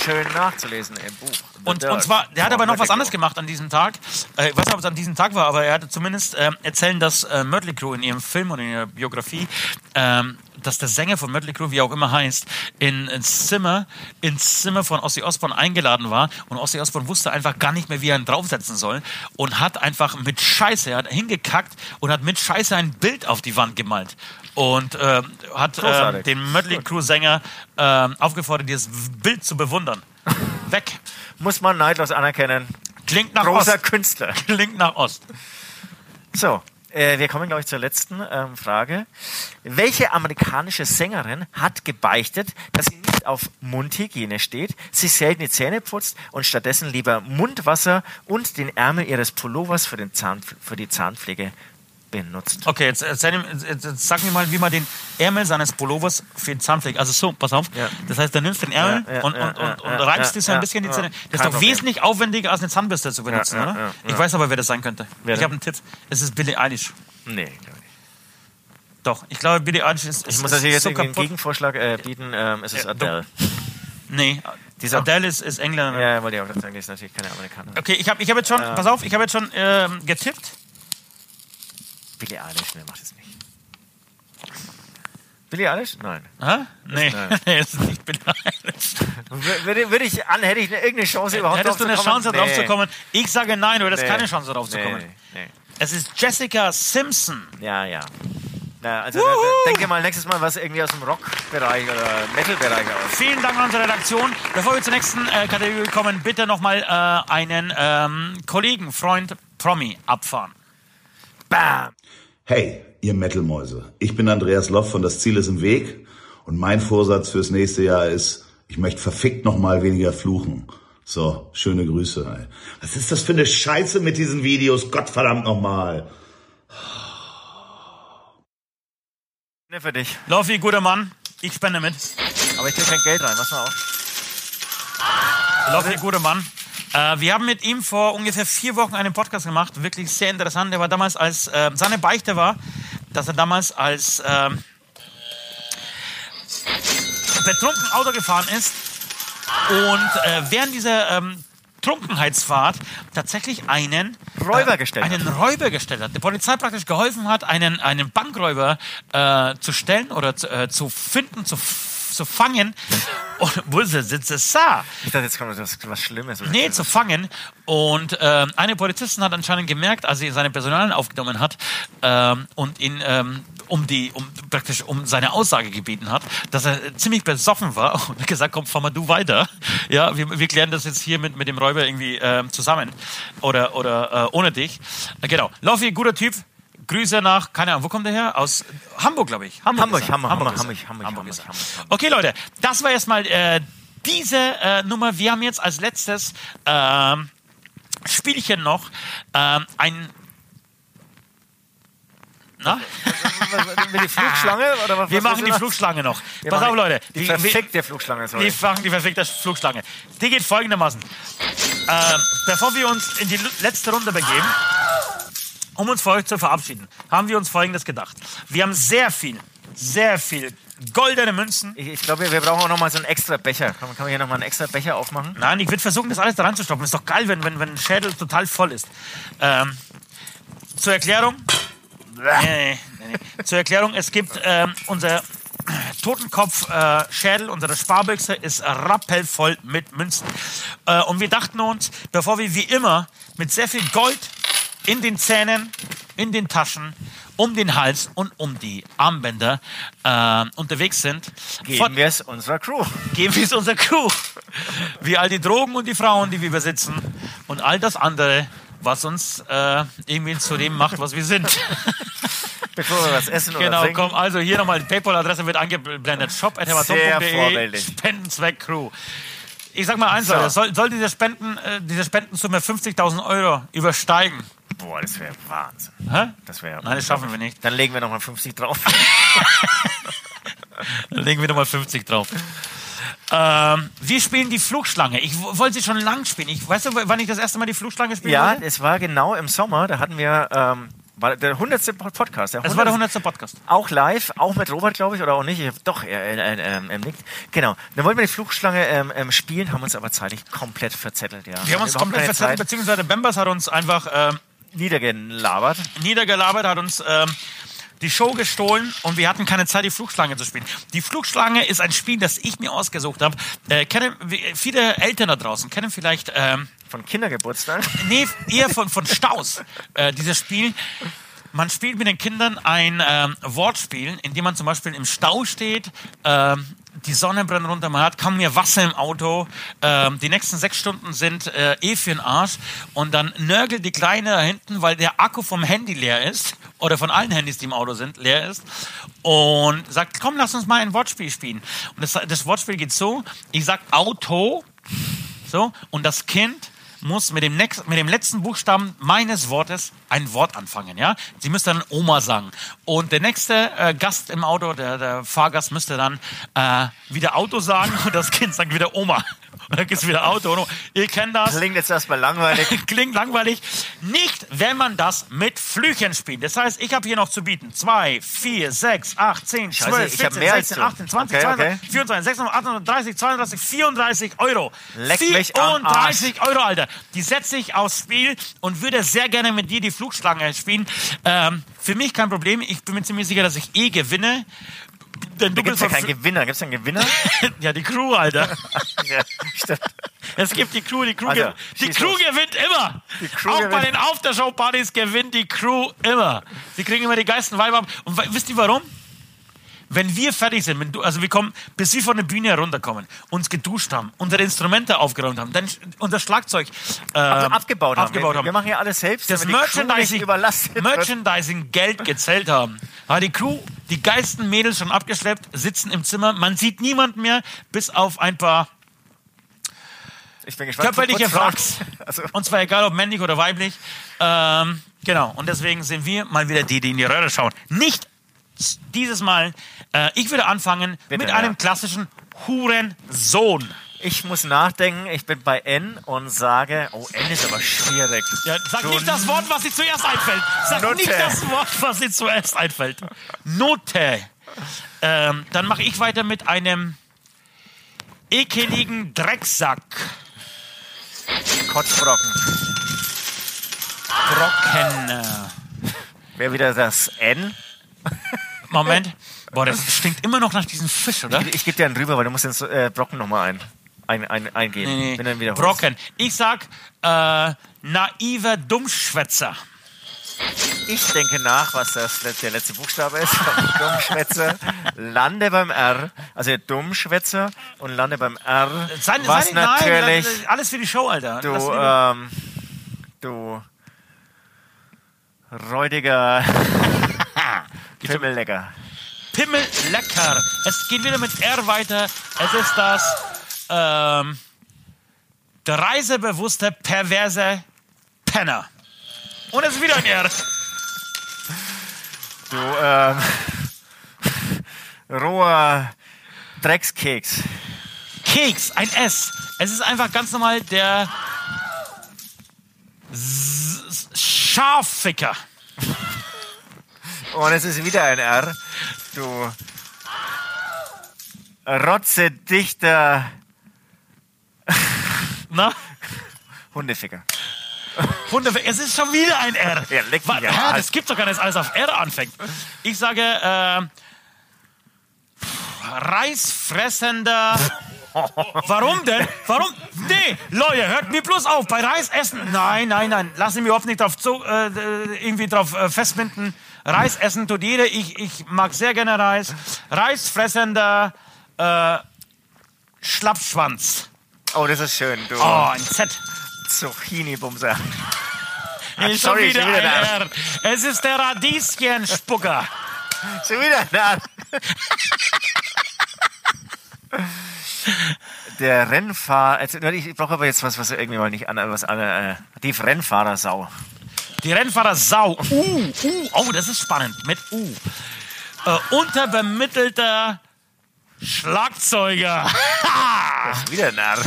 Schön nachzulesen im Buch. Und, und zwar, der hat aber noch was anderes gemacht an diesem Tag. Äh, ich weiß nicht, ob es an diesem Tag war, aber er hatte zumindest ähm, erzählen, dass äh, Mötley Crüe in ihrem Film und in ihrer Biografie, ähm, dass der Sänger von Mötley Crüe, wie auch immer heißt, in, ins Zimmer, ins Zimmer von Ozzy Osbourne eingeladen war und Ozzy Osbourne wusste einfach gar nicht mehr, wie er ihn draufsetzen soll und hat einfach mit Scheiße, er hat hingekackt und hat mit Scheiße ein Bild auf die Wand gemalt und ähm, hat Großartig. den Mötley Crüe Sänger ähm, aufgefordert, dieses Bild zu bewundern. Weg. Muss man neidlos anerkennen. Klingt nach Großer Ost. Künstler. Klingt nach Ost. So, äh, wir kommen, glaube ich, zur letzten ähm, Frage. Welche amerikanische Sängerin hat gebeichtet, dass sie nicht auf Mundhygiene steht, sich selten die Zähne putzt und stattdessen lieber Mundwasser und den Ärmel ihres Pullovers für, den Zahn, für die Zahnpflege benutzt? Okay, jetzt, jetzt, jetzt sag mir mal, wie man den Ärmel seines Pullovers für die Zahnpflege. Also so, pass auf. Ja. Das heißt, du nimmst den Ärmel Ja, ja, und, und, und, und reibst ja, so ein bisschen die ja. Zähne. Das ist doch wesentlich aufwendiger als eine Zahnbürste zu benutzen, oder? Ich weiß aber, wer das sein könnte. Wer ich habe einen Tipp. Es ist Billie Eilish. Nee, glaube ich nicht. Doch, ich glaube, Billie Eilish ist, Ich ist, muss natürlich jetzt so einen. Gegenvorschlag äh, bieten. Ähm, es ist Adele. Nee, auch- Adele ist, ist Engländer. Ja, wollte ich auch sagen, die ist natürlich keine Amerikanerin. Okay, ich habe ich hab jetzt schon, pass auf, ich habe jetzt schon ähm, getippt. Billie Eilish, ne, macht es nicht. Billie Eilish? Nein. Hä? Nee, nein. nee, es ist nicht Billie Eilish. Würde, würde ich an, hätte ich eine, irgendeine Chance überhaupt Hättest du eine Chance kommen? drauf zu kommen? Ich sage nein, du hättest Nee. keine Chance drauf zu Nee, kommen. nee, nee. Es ist Jessica Simpson. Ja, ja. Na, also denk dir mal nächstes Mal was irgendwie aus dem Rock-Bereich oder Metal-Bereich aus. Vielen Dank an unsere Redaktion. Bevor wir zur nächsten äh, Kategorie kommen, bitte nochmal äh, einen ähm, Kollegen, Freund, Promi abfahren. Bam! Hey, ihr Metalmäuse. Ich bin Andreas Loff von Das Ziel ist im Weg und mein Vorsatz fürs nächste Jahr ist, ich möchte verfickt noch mal weniger fluchen. So, schöne Grüße. Ey. Was ist das für eine Scheiße mit diesen Videos? Gottverdammt noch mal. Ne, für dich. Loffi, guter Mann. Ich spende mit. Aber ich krieg kein Geld rein, pass mal auf. Loffi, guter Mann. Äh, wir haben mit ihm vor ungefähr vier Wochen einen Podcast gemacht. Wirklich sehr interessant. Der war damals als, äh, seine Beichte war, dass er damals als ähm, betrunken Auto gefahren ist und äh, während dieser ähm, Trunkenheitsfahrt tatsächlich einen Räuber gestellt einen Räuber gestellt hat. Der Polizei praktisch geholfen hat, einen, einen Bankräuber äh, zu stellen oder zu, äh, zu finden, zu zu fangen. Und wo ist es? Sitzt es da? Ich dachte, jetzt kommt was, was Schlimmes. oder Nee, zu fangen. Und ähm, eine Polizistin hat anscheinend gemerkt, als sie seine Personalien aufgenommen hat ähm, und ihn ähm, um die, um praktisch um seine Aussage gebeten hat, dass er ziemlich besoffen war und hat gesagt, komm, fahr mal du weiter. Ja, wir, wir klären das jetzt hier mit, mit dem Räuber irgendwie ähm, zusammen oder oder äh, ohne dich. Genau. Loffi, guter Typ. Grüße nach, keine Ahnung, wo kommt der her? Aus Hamburg, glaube ich. Hamburg. Hamburg, Hamburg. Hamburg, Hamburg, Hamburg Hamburg. Hamburg. Okay, Leute, das war erstmal äh, diese äh, Nummer. Wir haben jetzt als letztes ähm, Spielchen noch ähm, ein. Na? Mit die Flugschlange? Oder was, Wir was machen die du Flugschlange noch. Wir Pass auf, Leute. Die Wir- perfekte Flugschlange, sorry. wir machen die perfekte Flugschlange. Die geht folgendermaßen. Ähm, bevor wir uns in die letzte Runde begeben, um uns für euch zu verabschieden, haben wir uns Folgendes gedacht. Wir haben sehr viel, sehr viel goldene Münzen. Ich, ich glaube, wir brauchen auch noch mal so einen extra Becher. Kann, man hier noch mal einen extra Becher aufmachen? Nein, ich würde versuchen, das alles da reinzustopfen. Ist doch geil, wenn, wenn, wenn ein Schädel total voll ist. Ähm, zur Erklärung. Nee, nee, nee. Zur Erklärung, es gibt ähm, unser Totenkopf-Schädel, unsere Sparbüchse ist rappelvoll mit Münzen. Äh, und wir dachten uns, bevor wir wie immer mit sehr viel Gold in den Zähnen, in den Taschen, um den Hals und um die Armbänder äh, unterwegs sind, Geben wir es unserer Crew. geben wir es unserer Crew. Wie all die Drogen und die Frauen, die wir besitzen und all das andere, was uns äh, irgendwie zu dem macht, was wir sind. Bevor wir was essen oder genau, komm, also hier nochmal, die PayPal-Adresse wird angeblendet. Shop.hematom.de. Spendenzweck Crew. Ich sag mal eins, So. Leute, soll, soll diese, Spenden, äh, diese Spendensumme 50.000 Euro übersteigen? Boah, das wäre Wahnsinn. Hä? Das wäre. Nein, das schaffen wir nicht. Dann legen wir noch mal 50 drauf. Dann legen wir nochmal 50 drauf. Ähm, wir spielen die Flugschlange. Ich wollte sie schon lang spielen. Ich, weißt du, wann ich das erste Mal die Flugschlange spielen ja, wollte? es war genau im Sommer. Da hatten wir ähm, war der 100. Podcast. Der Das war der 100. 100. Podcast. Auch live, auch mit Robert, glaube ich, oder auch nicht. Doch, er, er, er, ähm, nickt. Genau. Dann wollten wir die Flugschlange ähm, ähm, spielen, haben uns aber zeitlich komplett verzettelt. Ja. Wir haben uns komplett verzettelt, Zeit. beziehungsweise Bembers hat uns einfach ähm, niedergelabert. niedergelabert, hat uns ähm, die Show gestohlen und wir hatten keine Zeit, die Flugschlange zu spielen. Die Flugschlange ist ein Spiel, das ich mir ausgesucht habe. Äh, kennen, viele Eltern da draußen kennen vielleicht, ähm, Von Kindergeburtstag. nee, eher von, von Staus, äh, dieses Spiel. Man spielt mit den Kindern ein ähm, Wortspiel, in dem man zum Beispiel im Stau steht, ähm, die Sonne brennt runter, man hat kaum mehr Wasser im Auto, ähm, die nächsten sechs Stunden sind äh, eh für den Arsch. Und dann nörgelt die Kleine da hinten, weil der Akku vom Handy leer ist oder von allen Handys, die im Auto sind, leer ist und sagt, komm, lass uns mal ein Wortspiel spielen. Und das, das Wortspiel geht so, ich sag Auto, so, und das Kind muss mit dem, nächsten, mit dem letzten Buchstaben meines Wortes ein Wort anfangen, ja? Sie müsste dann Oma sagen. Und der nächste äh, Gast im Auto, der, der Fahrgast, müsste dann äh, wieder Auto sagen und das Kind sagt wieder Oma. Und dann geht's wieder Auto. Und ihr kennt das. Klingt jetzt erstmal langweilig. Klingt langweilig. Nicht, wenn man das mit Flüchen spielt. Das heißt, ich habe hier noch zu bieten 2, 4, 6, 8, 10, Scheiße, 12, ich hab 14, mehr als 16, du. 18, 20, Okay, 22, okay. 24, 26, 28, 30, 32, 34 Euro. Leck mich am 34 Euro, Alter. Die setze ich aufs Spiel und würde sehr gerne mit dir die Flugschlange spielen. Ähm, für mich kein Problem. Ich bin mir ziemlich sicher, dass ich eh gewinne. Denn Da gibt es ja keinen Gewinner. Gibt es einen Gewinner? ja, die Crew, Alter. ja, stimmt. Es gibt die Crew, die Crew, Also, gewinnt. die Crew gewinnt immer. Crew Auch bei gewinnt. den Aftershow-Partys gewinnt die Crew immer. Sie kriegen immer die geilsten Weiber. Und we- wisst ihr warum? Wenn wir fertig sind, du, also wir kommen, bis wir von der Bühne herunterkommen, uns geduscht haben, unsere Instrumente aufgeräumt haben, dann unser Schlagzeug ähm, Also abgebaut haben. abgebaut wir, haben. wir machen ja alles selbst. das Merchandising. Merchandising Geld gezählt haben. Hat die Crew, die geilsten Mädels schon abgeschleppt, sitzen im Zimmer. Man sieht niemanden mehr, bis auf ein paar Ich bin gespannt. körperliche. Wracks. Also, Und zwar egal, ob männlich oder weiblich. Ähm, genau. Und deswegen sind wir mal wieder die, die in die Röhre schauen. Nicht dieses Mal. Äh, ich würde anfangen Bitte, mit einem ja. klassischen Hurensohn. ich muss nachdenken. Ich bin bei N und sage, oh, N ist aber schwierig. Ja, sag nicht das Wort, was dir zuerst einfällt. Sag Nutte. nicht das Wort, was dir zuerst einfällt. Note. Ähm, dann mache ich weiter mit einem ekeligen Drecksack. Kotzbrocken. Brocken. Wäre wieder das N. Moment. Boah, das stinkt immer noch nach diesem Fisch, oder? Ich, ich gebe dir einen rüber, weil du musst den äh, Brocken nochmal ein, ein, ein, eingeben. Nee, Wenn nee. wiederholst. Brocken. Ich sag äh, naiver Dummschwätzer. Ich denke nach, was das, let- der letzte Buchstabe ist. Dummschwätzer. Lande beim R. Also Dummschwätzer und lande beim R. Sein, was sein, natürlich Nein, alles für die Show, Alter. du, ähm, du räudiger Pimmellecker. Pimmel lecker. Es geht wieder mit R weiter. Es ist das ähm, der reisebewusste, perverse Penner. Und es ist wieder ein R. Du, ähm, roher Dreckskeks. Keks, ein S. Es ist einfach ganz normal der S- Scharficker. Und es ist wieder ein R. Du rotzedichter Na? Hundeficker. Hunde, es ist schon wieder ein R. Ja, leck mich Arsch. das gibt's doch gar nicht, dass alles auf R anfängt. Ich sage, äh, Reisfressender. Warum denn? Warum? Nee, Leute, hört mir bloß auf. Bei Reis essen. Nein, nein, nein. Lass mich überhaupt nicht drauf zu, äh, irgendwie drauf äh, festbinden. Reis essen tut jeder. Ich, ich mag sehr gerne Reis. Reisfressender äh, Schlappschwanz. Oh, das ist schön. Du Oh, ein Z. Zucchini-Bumser. Ist schon wieder wieder ein R. Es ist der Radieschenspucker. Schon wieder R. Der Rennfahrer, ich brauche aber jetzt was, was irgendwie mal nicht an, was an, äh, die Rennfahrersau. Die Rennfahrer Sau. Uh, uh, oh, das ist spannend. Mit U. Äh, unterbemittelter Schlagzeuger. Das ist wieder ein R.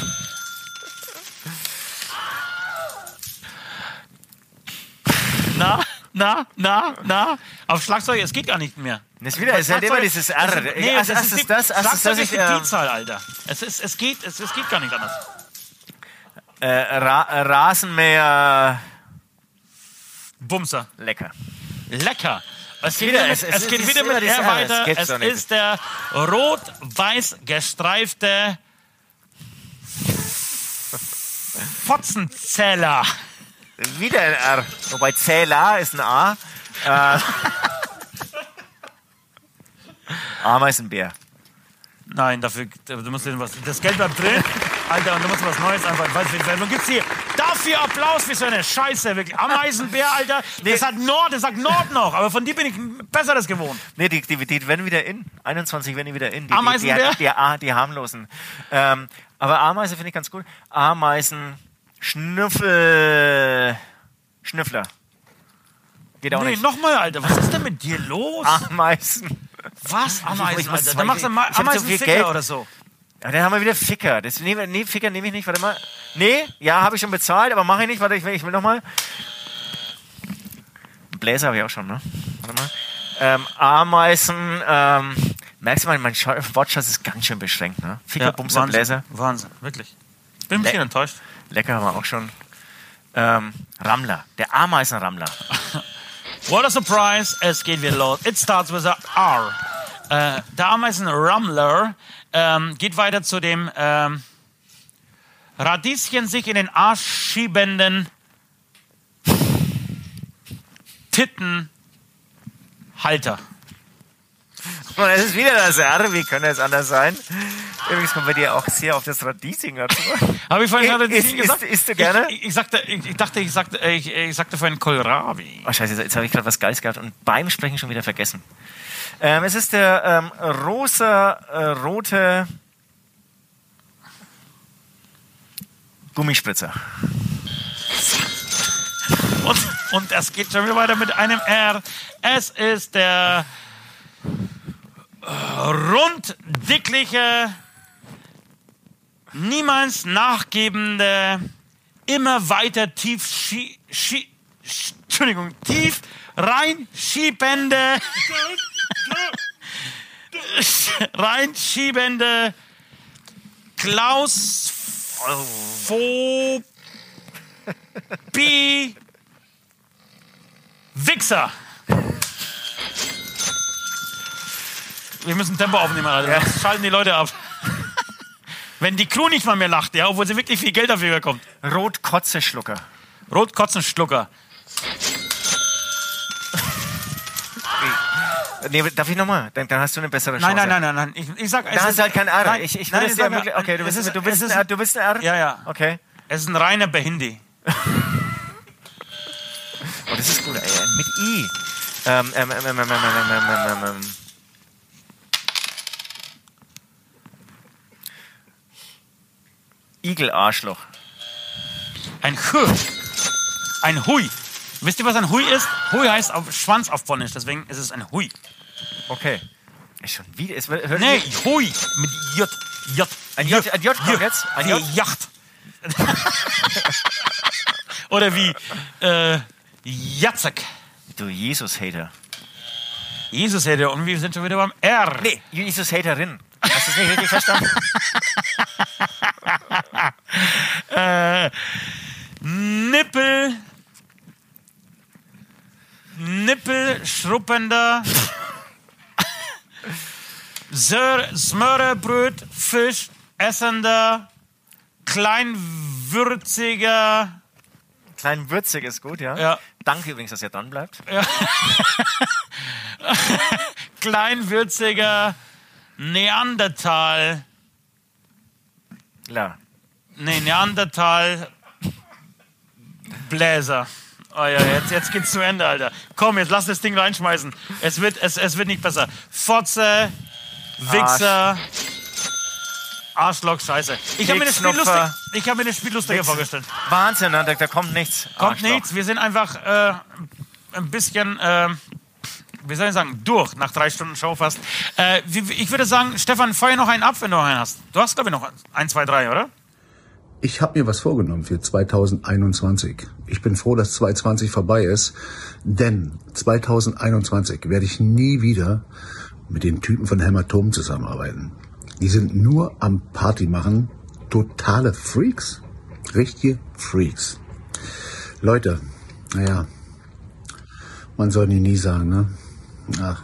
Na, na, na, na. Auf Schlagzeuger, es geht gar nicht mehr. Das ist wieder, es ist halt immer dieses R. Das ist, nee, Erst- das ist ist die, das, erst ist das, ich, die Vielzahl, Alter. Es, ist, es, geht, es, es geht gar nicht anders. äh, Ra Rasenmäher Bumser. lecker. Lecker. Es geht Wieder, es- es, es- geht wieder mit R weiter. gibt's Es ist der rot-weiß gestreifte Fotzenzähler. Wieder ein R. Wobei Zähler ist ein A. Äh, Ameisenbär. Nein, dafür, du musst was. Das Geld bleibt drin. Alter, und du musst was Neues einfach. Weißt du, du gibst hier dafür Applaus für so eine Scheiße, wirklich. Ameisenbär, Alter. Das hat Nord, das sagt Nord noch, aber von dir bin ich Besseres gewohnt. Nee, die, die, die werden wieder in. 21 werden die wieder in. Die, Ameisenbär? Die, die, die, die, die harmlosen. Ähm, aber Ameise finde ich ganz gut. Ameisen, Schnüffel, Schnüffler. Geht auch Nee, nicht. nochmal, Alter, was ist denn mit dir los? Ameisen. Was? Ameisen, Alter. Dann machst du hab so viel Geld. oder so. Ja, dann haben wir wieder Ficker. Das, nee, nee, Ficker nehme ich nicht. Warte mal. Nee, ja, habe ich schon bezahlt, aber mache ich nicht. Warte, ich will, ich will noch mal. Bläser habe ich auch schon, ne? Warte mal. Ähm, Ameisen. Ähm, merkst du mal, mein Scha- Wortschatz ist ganz schön beschränkt, ne? Ficker, Bumser, Wahnsinn, Bläser. Wahnsinn, wirklich. Bin ein Le- bisschen enttäuscht. Lecker haben wir auch schon. Ähm, Rammler. Der Ameisenrammler. What a surprise. Es geht wieder los. It starts with a R. Äh, der Ameisen-Rummler ähm, geht weiter zu dem ähm, Radieschen sich in den Arsch schiebenden Tittenhalter. Und es ist wieder das R. Wie könnte es anders sein? Übrigens kommt bei dir auch sehr auf das Radieschen zurück. Habe ich vorhin gerade ist- gesagt? isst- isst du gerne? Ich, ich, sagte, ich, ich dachte, ich sagte, ich, ich sagte vorhin Kohlrabi. Oh, scheiße, jetzt habe ich gerade was Geiles gehabt und beim Sprechen schon wieder vergessen. Ähm, es ist der ähm, rosa, äh, rote Gummispritzer. Und, und es geht schon wieder weiter mit einem R. Es ist der runddickliche, niemals nachgebende, immer weiter tief schie, schie, sch- Entschuldigung, tief reinschiebende, reinschiebende Klausphobie Wichser. Wir müssen Tempo aufnehmen, Alter. Sonst schalten die Leute ab. Wenn die Crew nicht mal mehr lacht, ja, obwohl sie wirklich viel Geld dafür bekommt. Rotkotzeschlucker. Rotkotzenschlucker. Nee, darf ich nochmal? Dann, dann hast du eine bessere Chance. Nein, nein, nein, nein, nein. Ich, ich sag, Da hast ist- du halt kein R. Nein, ich ich nein, es sag wirklich. Okay, du willst, ist- du willst, es ein, ist- R, du willst ein R? Ja, ja. Okay. Es ist ein reiner Behindi. Oh, das ist gut. Ey, mit I. Ähm, ähm, ähm, ähm, ähm, ähm, ähm, ähm, ähm, Igel-Arschloch. Ein Hu. Ein Hui. Wisst ihr, was ein Hui ist? Hui heißt auf Schwanz auf Polnisch, deswegen ist es ein Hui. Okay. Ist schon wieder. Es, wird- hört Nee, sich- Hui. Mit J. J. Ein J, ein J kommt jetzt. Ein J. Yacht. Oder wie äh, Jacek. Du Jesus-Hater. Jesus hätte und wir sind schon wieder beim R. Nee, Jesus-Haterin. Hast du es nicht richtig verstanden? Äh, Nippel. Nippelschruppender. Sör, Smörrebröt, Fisch, essender, kleinwürziger. Klein würzig ist gut, ja? Ja. Danke übrigens, dass ihr dran bleibt. kleinwürziger Neandertal. Klar. Nee, Neandertal Bläser. Oh ja, jetzt, jetzt geht's zu Ende, Alter. Komm, jetzt lass das Ding reinschmeißen. Es wird, es, es wird nicht besser. Fotze, Wichser, Arschloch, Scheiße. Ich habe mir das Spiel lustig, ich hab mir das Spiel lustiger Wichser. vorgestellt. Wahnsinn, ne? da, da kommt nichts. Kommt Arschloch. nichts, wir sind einfach äh, ein bisschen, äh, wie soll ich sagen, durch nach drei Stunden Show fast. Äh, ich würde sagen, Stefan, feuer noch einen ab, wenn du noch einen hast. Du hast, glaube ich, noch ein, zwei, drei, oder? Ich habe mir was vorgenommen für 2021. Ich bin froh, dass 2020 vorbei ist, denn 2021 werde ich nie wieder mit den Typen von Hämatom zusammenarbeiten. Die sind nur am Party machen, totale Freaks, richtige Freaks. Leute, naja, man soll nie nie sagen, ne? Ach,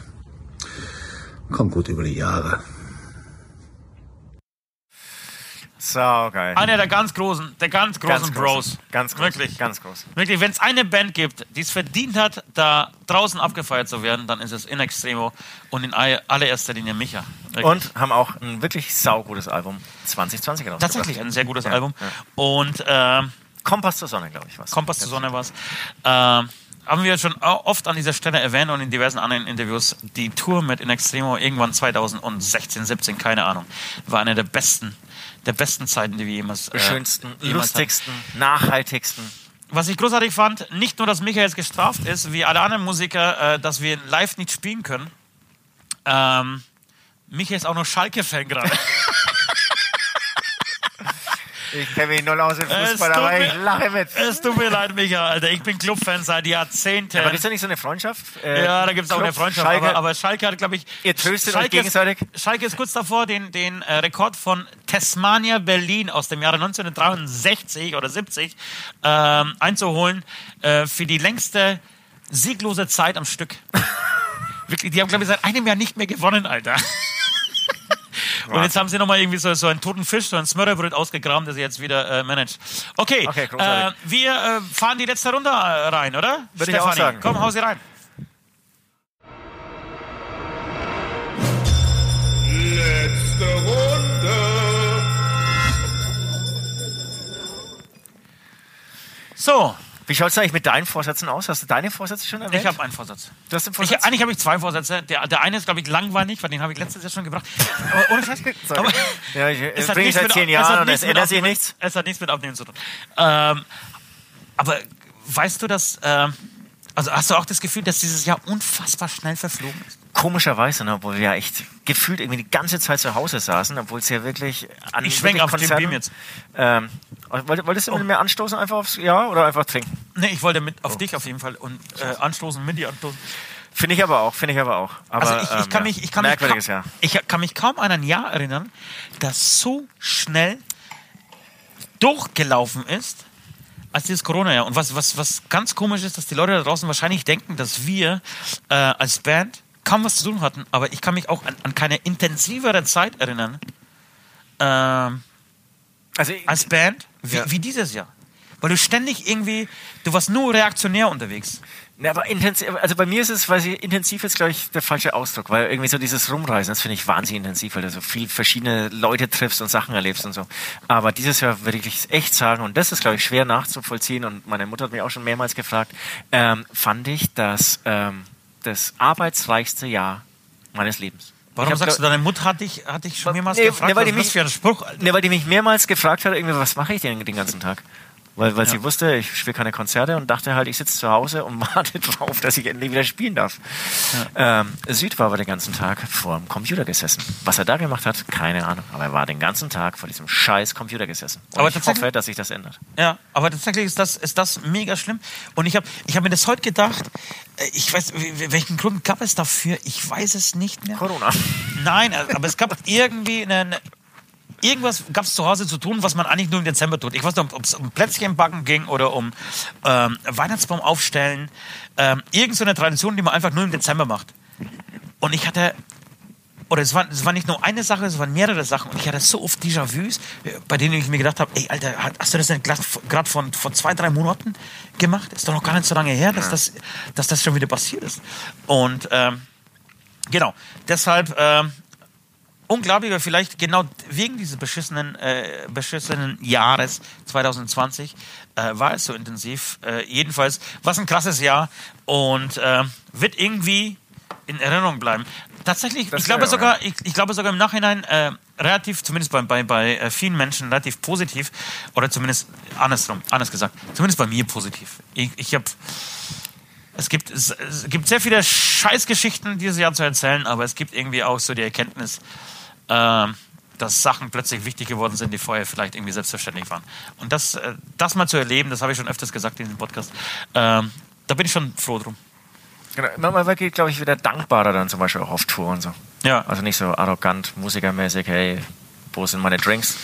kommt gut über die Jahre. So geil. Einer der ganz großen, der ganz großen Ganz groß. Bros. Ganz groß. Wirklich. Ganz groß. Wirklich, wenn es eine Band gibt, die es verdient hat, da draußen abgefeiert zu werden, dann ist es In Extremo und in aller- allererster Linie Micha. Wirklich. Und haben auch ein wirklich saugutes Album 2020 rausgebracht. tatsächlich ein sehr gutes Ja, Album. ja. Und ähm, Kompass zur Sonne, glaube ich, was. Kompass zur Sonne was. Ähm, haben wir schon oft an dieser Stelle erwähnt und in diversen anderen Interviews, die Tour mit In Extremo irgendwann 2016, 17, keine Ahnung, war eine der besten, der besten Zeiten, die wir jemals, äh, Schönsten, jemals hatten. lustigsten, nachhaltigsten. Was ich großartig fand, nicht nur, dass Michael jetzt gestraft ist, wie alle anderen Musiker, äh, dass wir live nicht spielen können. Ähm, Michael ist auch noch Schalke-Fan gerade. Ich kenne mich null aus im Es Fußball, aber mir- ich lache mit. es tut mir leid, Michael, Alter. Ich bin Clubfan seit Jahrzehnten. Aber gibt es da nicht so eine Freundschaft? Äh, Ja, da gibt es auch eine Freundschaft. Schalke, aber, aber Schalke hat, glaube ich. Ihr tröstet euch Schalke gegenseitig? Ist, Schalke ist kurz davor, den, den äh, Rekord von Tasmania Berlin aus dem Jahre 1963 oder 70 ähm, einzuholen äh, für die längste sieglose Zeit am Stück. Wirklich, die haben, glaube ich, seit einem Jahr nicht mehr gewonnen, Alter. Und jetzt haben sie nochmal irgendwie so, so einen toten Fisch, so ein Smörrebröt ausgegraben, der sie jetzt wieder äh, managt. Okay, Okay, äh, großartig. wir äh, fahren die letzte Runde äh, rein, oder? Würde ich auch Stefanie, sagen. Komm, hau sie rein. Letzte Runde. So, Wie schaut es eigentlich mit deinen Vorsätzen aus? Hast du deine Vorsätze schon erwähnt? ich habe einen Vorsatz. Du hast Ich, Vorsatz? eigentlich habe ich zwei Vorsätze. Der, der eine ist, glaube ich, langweilig, weil den habe ich letztes Jahr schon gebracht. Aber ohne Scheiß. Aber ja, ich es bringe ich nichts seit mit- zehn Jahren und es ändert sich nichts. Es hat nichts mit Abnehmen zu tun. Ähm, aber weißt du, dass. ähm, also hast du auch das Gefühl, dass dieses Jahr unfassbar schnell verflogen ist? Komischerweise, ne, obwohl wir ja echt gefühlt irgendwie die ganze Zeit zu Hause saßen, obwohl es ja wirklich an Ich schwenk wirklich auf den Konzerten- Beam jetzt. Ähm, wolltest, du mit mir anstoßen einfach aufs Ja oder einfach trinken? Nee, ich wollte mit Oh. auf dich auf jeden Fall und äh, anstoßen, mit dir anstoßen. Finde ich aber auch, finde ich aber auch. Aber, Also ich, ich ähm, kann mich, ich kann mich, Merkwürdiges kaum, Jahr. ich kann mich kaum an ein Jahr erinnern, das so schnell durchgelaufen ist als dieses Corona-Jahr. Und was, was, was ganz komisch ist, dass die Leute da draußen wahrscheinlich denken, dass wir äh, als Band kaum was zu tun hatten, aber ich kann mich auch an, an keine intensivere Zeit erinnern ähm, Also als Band wie, Ja. wie dieses Jahr. Weil du ständig irgendwie, du warst nur reaktionär unterwegs. Ne, aber intensiv, also bei mir ist es, weil ich, intensiv ist, glaube ich, der falsche Ausdruck, weil irgendwie so dieses Rumreisen, das finde ich wahnsinnig intensiv, weil du so viel verschiedene Leute triffst und Sachen erlebst und so. Aber dieses Jahr würde ich echt sagen, und das ist, glaube ich, schwer nachzuvollziehen, und meine Mutter hat mich auch schon mehrmals gefragt, ähm, fand ich das, ähm, das arbeitsreichste Jahr meines Lebens. Warum hab, sagst du, deine Mutter hat dich, hat dich schon mehrmals Nee, gefragt, nee, weil was mich- für ein Spruch? Alter? Ne, weil die mich mehrmals gefragt hat, irgendwie, was mache ich denn den ganzen Tag? Weil, weil sie wusste, ich spiele keine Konzerte und dachte halt, ich sitze zu Hause und warte drauf, dass ich endlich wieder spielen darf. Ähm, Süd war aber den ganzen Tag vor dem Computer gesessen. Was er da gemacht hat, keine Ahnung. Aber er war den ganzen Tag vor diesem scheiß Computer gesessen. Und Aber ich tatsächlich- hoffe, dass sich das ändert. Ja, aber tatsächlich ist das, ist das mega schlimm. Und ich habe ich hab mir das heute gedacht, äh, ich weiß, welchen Grund gab es dafür? Ich weiß es nicht mehr. Corona. Nein, äh, aber es gab irgendwie eine, eine irgendwas gab es zu Hause zu tun, was man eigentlich nur im Dezember tut. Ich weiß nicht, ob es um Plätzchen backen ging oder um ähm, Weihnachtsbaum aufstellen. Ähm, irgend so eine Tradition, die man einfach nur im Dezember macht. Und ich hatte, oder es war, es war nicht nur eine Sache, es waren mehrere Sachen. Und ich hatte so oft Déjà-vus, äh, bei denen ich mir gedacht habe, ey, Alter, hast du das denn gerade von vor zwei, drei Monaten gemacht? Ist doch noch gar nicht so lange her, dass, das, dass das schon wieder passiert ist. Und ähm, genau, deshalb ähm, unglaublich, aber vielleicht genau wegen dieses beschissenen, äh, beschissenen Jahres 2020 äh, war es so intensiv. Äh, jedenfalls war es ein krasses Jahr und äh, wird irgendwie in Erinnerung bleiben. Tatsächlich, Das ich glaube sogar, ich, ich glaube sogar im Nachhinein äh, relativ, zumindest bei, bei, bei äh, vielen Menschen relativ positiv oder zumindest andersrum, anders gesagt, zumindest bei mir positiv. Ich, ich habe es gibt, es gibt sehr viele Scheißgeschichten dieses Jahr zu erzählen, aber es gibt irgendwie auch so die Erkenntnis, ähm, dass Sachen plötzlich wichtig geworden sind, die vorher vielleicht irgendwie selbstverständlich waren. Und das, äh, das mal zu erleben, das habe ich schon öfters gesagt in diesem Podcast, ähm, da bin ich schon froh drum. Genau. Man geht, glaube ich, wieder dankbarer dann zum Beispiel auch auf Tour und so. Ja. Also nicht so arrogant, musikermäßig, hey, wo sind meine Drinks?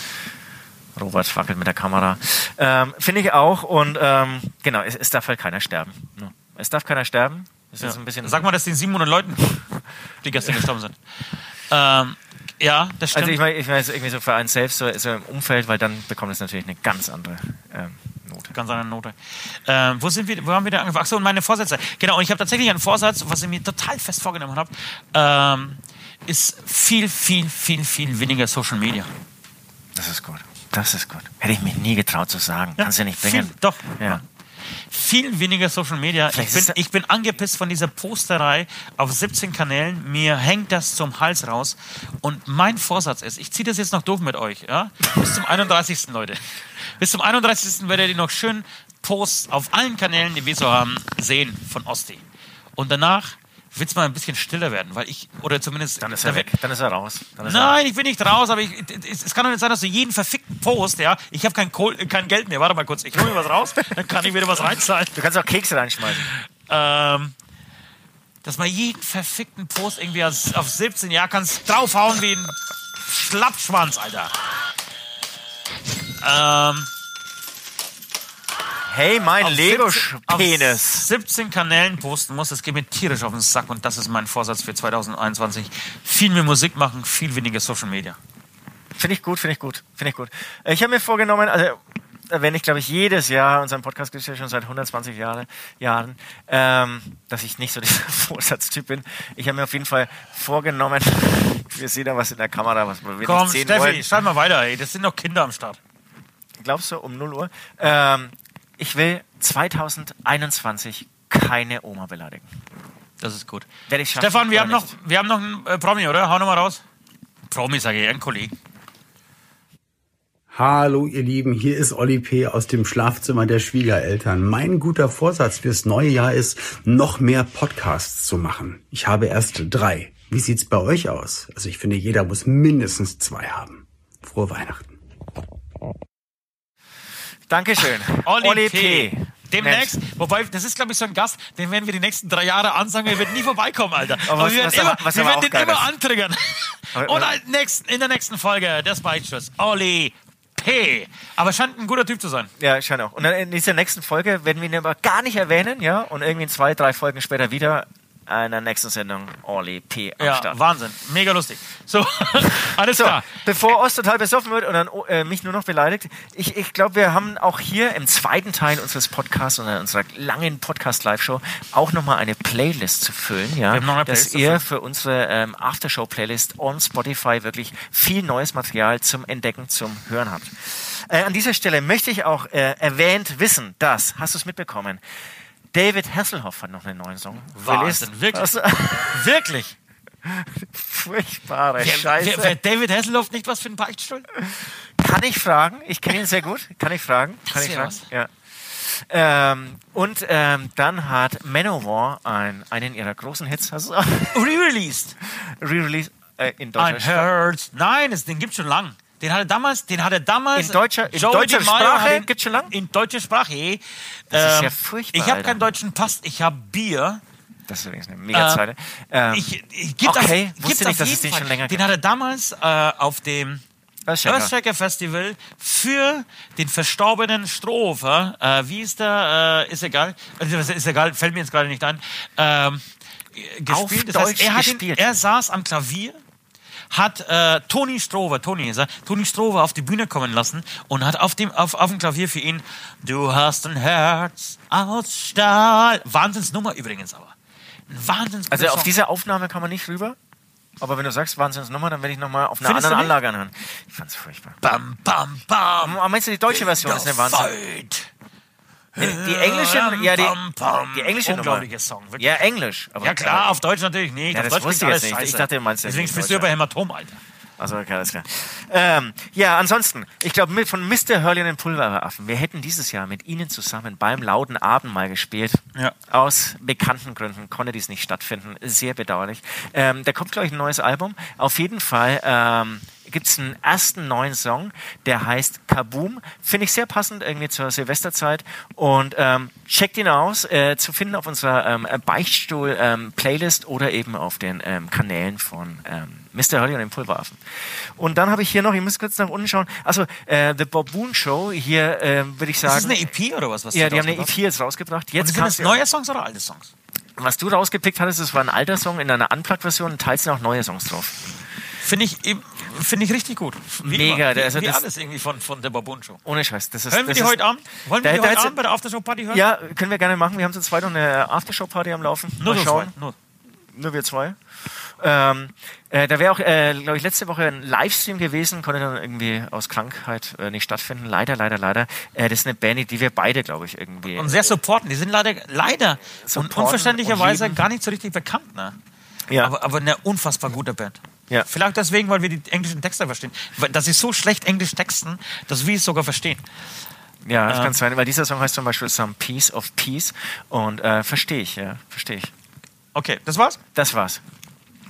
Robert wackelt mit der Kamera. Ähm, Finde ich auch. Und ähm, genau, es, es darf halt keiner sterben. Es darf keiner sterben. Ist Ja. ein bisschen. Sag mal das den 700 Leuten, die gestern gestorben sind. Ähm, ja, das stimmt. also ich meine, ich meine, es ist irgendwie so für einen selbst, so, so im Umfeld, weil dann bekommt es natürlich eine ganz andere ähm, Note. Ganz andere Note. Ähm, wo sind wir, wo haben wir da angefangen? Achso, und meine Vorsätze. Genau, und ich habe tatsächlich einen Vorsatz, was ich mir total fest vorgenommen habe, ähm, ist viel, viel, viel, viel weniger Social Media. Das ist gut. Das ist gut. Hätte ich mich nie getraut zu sagen. Kannst du ja nicht bringen. Viel, doch. Ja. Viel weniger Social Media. Ich bin, ich bin angepisst von dieser Posterei auf 17 Kanälen. Mir hängt das zum Hals raus. Und mein Vorsatz ist, ich ziehe das jetzt noch doof mit euch, ja? Bis zum 31. Leute. Bis zum 31. werdet ihr noch schön Posts auf allen Kanälen, die wir so haben, sehen von Osti. Und danach wird es mal ein bisschen stiller werden, weil ich, oder zumindest. Dann ist da er wird- weg. Dann ist er raus. Ist er Nein, ich bin nicht raus, aber ich, es, es kann doch nicht sein, dass du jeden verfickten Post, ja, ich habe kein, Kohl- kein Geld mehr, warte mal kurz, ich hole mir was raus, dann kann ich wieder was reinzahlen. Du kannst auch Kekse reinschmeißen. Ähm, dass man jeden verfickten Post irgendwie auf 17 Jahre kannst draufhauen wie ein Schlappschwanz, Alter. Ähm, Hey, mein auf 17 auf Lego-Penis. 17 Kanälen posten muss, das geht mir tierisch auf den Sack und das ist mein Vorsatz für 2021. Viel mehr Musik machen, viel weniger Social Media. Finde ich gut, finde ich gut, finde ich gut. Ich habe mir vorgenommen, also wenn ich glaube ich jedes Jahr unseren Podcast gibt es ja schon seit 120 Jahre, Jahren, ähm, dass ich nicht so dieser Vorsatztyp bin. Ich habe mir auf jeden Fall vorgenommen, wir sehen da was in der Kamera, was wir Komm, nicht sehen Steffi, wollen. schreib mal weiter, ey. Das sind noch Kinder am Start. Glaubst du, um 0 Uhr? Ähm, ich will 2021 keine Oma beleidigen. Das ist gut. Werde ich schaffen Stefan, wir haben, noch, wir haben noch einen äh, Promi, oder? Hau noch mal raus. Promi, sage ich, ein Kollege. Hallo ihr Lieben, hier ist Olli P. aus dem Schlafzimmer der Schwiegereltern. Mein guter Vorsatz fürs neue Jahr ist, noch mehr Podcasts zu machen. Ich habe erst drei. Wie sieht's bei euch aus? Also ich finde, jeder muss mindestens zwei haben. Frohe Weihnachten. Dankeschön. Olli, Olli P. P. Demnächst, wobei, das ist, glaube ich, so ein Gast, den werden wir die nächsten drei Jahre ansagen, er wird nie vorbeikommen, Alter. Aber Aber, was- wir werden, aber- immer, was wir aber werden den immer antriggern. Aber- Und nächsten, in der nächsten Folge des Beichtschutz, Olli P. Aber scheint ein guter Typ zu sein. Ja, scheint auch. Und in dieser nächsten Folge werden wir ihn aber gar nicht erwähnen, ja, und irgendwie zwei, drei Folgen später wieder einer nächsten Sendung Orly P am Ja, Start. Wahnsinn. Mega lustig. So, alles So, klar. bevor Ost total besoffen wird und dann äh, mich nur noch beleidigt, ich, ich glaube, wir haben auch hier im zweiten Teil unseres Podcasts und unserer langen Podcast-Live-Show auch nochmal eine Playlist zu füllen, ja, dass ihr für unsere ähm, Aftershow-Playlist on Spotify wirklich viel neues Material zum Entdecken, zum Hören habt. Äh, an dieser Stelle möchte ich auch äh, erwähnt wissen, dass, hast du es mitbekommen, David Hasselhoff hat noch einen neuen Song. Wahnsinn, wirklich? Also, Wirklich? furchtbare Wer, Scheiße. wer, wer David Hasselhoff nicht was für ein Beichtstuhl? Kann ich fragen? Ich kenne ihn sehr gut. Kann ich fragen? Kann ich fragen? was. Ja. Ähm, und ähm, dann hat Manowar ein, einen ihrer großen Hits Re-released. re-released äh, in Ein deutscher Sprache. Herz. Nein, das, den gibt's schon lang. Den hat er damals, den hat er damals. In deutscher- in Joey deutscher Sprache? Gibt's schon lang? In deutscher Sprache. Das ist Ähm, ja furchtbar, Ich habe keinen deutschen Pass, ich habe Bier. Das ist übrigens eine Mega-Zeile. Ähm, Ich, ich, gibt's okay, auf, wusste nicht, auf dass es den schon länger Den gibt. hat er damals äh, auf dem Earthshaker. Earthshaker Festival für den verstorbenen Strofer, äh, wie ist der, äh, ist egal, also, ist egal, fällt mir jetzt gerade nicht ein, ähm, Auf gespielt. Das Deutsch heißt, er, hat ihn, gespielt. er saß am Klavier, hat äh, Toni Strover, Toni ist er, Toni Strover auf die Bühne kommen lassen und hat auf dem, auf, auf dem Klavier für ihn, du hast ein Herz aus Stahl. Wahnsinnsnummer übrigens aber. Ein Wahnsinns Also auf diese Aufnahme kann man nicht rüber. Aber wenn du sagst Wahnsinnsnummer, dann werde ich nochmal auf einer Findest anderen Anlage anhören. Ich fand's furchtbar. Bam, bam, bam. Aber meinst du, die deutsche Version ist eine Wahnsinn? Fight. Die, englische, ja, die, die englische Nummer. Unglaublicher Song. wirklich. Ja, Englisch. Aber Ja klar, auf Deutsch natürlich nicht. Ja, auf das Deutsch wusste ich jetzt nicht. Ich scheiße. dachte, du meinst Deswegen spielst du über Hämatom, Alter. Also, okay, alles klar. Ähm, ja, ansonsten, ich glaube, von Mr. Hurley und den Pulveraffen, wir hätten dieses Jahr mit Ihnen zusammen beim Lauten Abendmahl gespielt. Ja. Aus bekannten Gründen konnte dies nicht stattfinden. Sehr bedauerlich. Ähm, da kommt, glaube ich, ein neues Album. Auf jeden Fall ähm, gibt es einen ersten neuen Song, der heißt Kaboom. Finde ich sehr passend irgendwie zur Silvesterzeit. Und ähm, checkt ihn aus, äh, zu finden auf unserer ähm, Beichtstuhl-Playlist oder eben auf den ähm, Kanälen von ähm, Mr. Hurley und den Pulveraffen. Und dann habe ich hier noch, ich muss kurz nach unten schauen, also äh, The Baboon Show, hier äh, würde ich Ist sagen... das eine EP oder was? was ja, die haben eine EP jetzt rausgebracht. Jetzt Und sind das neue Songs oder alte Songs? Was du rausgepickt hattest, das war ein alter Song in einer Unplugged-Version und teils sind auch neue Songs drauf. Finde ich, finde ich richtig gut. Wie Mega, Immer. Wie, also wie das- alles irgendwie von, von der Baboon Show. Ohne Scheiß. Das ist, Hören wir die ist, heute Abend? Wollen wir Da- die da heute Abend bei der Aftershow-Party hören? Ja, können wir gerne machen. Wir haben zu zweit noch eine Aftershow-Party am Laufen. Nur Mal schauen. zwei. Nur. Nur wir zwei. Ähm, äh, da wäre auch, äh, glaube ich, letzte Woche ein Livestream gewesen, konnte dann irgendwie aus Krankheit äh, nicht stattfinden. Leider, leider, leider. Äh, das ist eine Band, die wir beide, glaube ich, irgendwie. Und sehr supporten. Die sind leider, leider und unverständlicherweise gar nicht so richtig bekannt. Ne? Ja. Aber, aber eine unfassbar gute Band. Ja. Vielleicht deswegen, weil wir die englischen Texte verstehen. Dass sie so schlecht Englisch texten, dass wir es sogar verstehen. ja, das ähm, kann sein, weil dieser Song heißt zum Beispiel Some Piece of Peace und äh, verstehe ich, ja, verstehe ich. Okay, das war's? Das war's.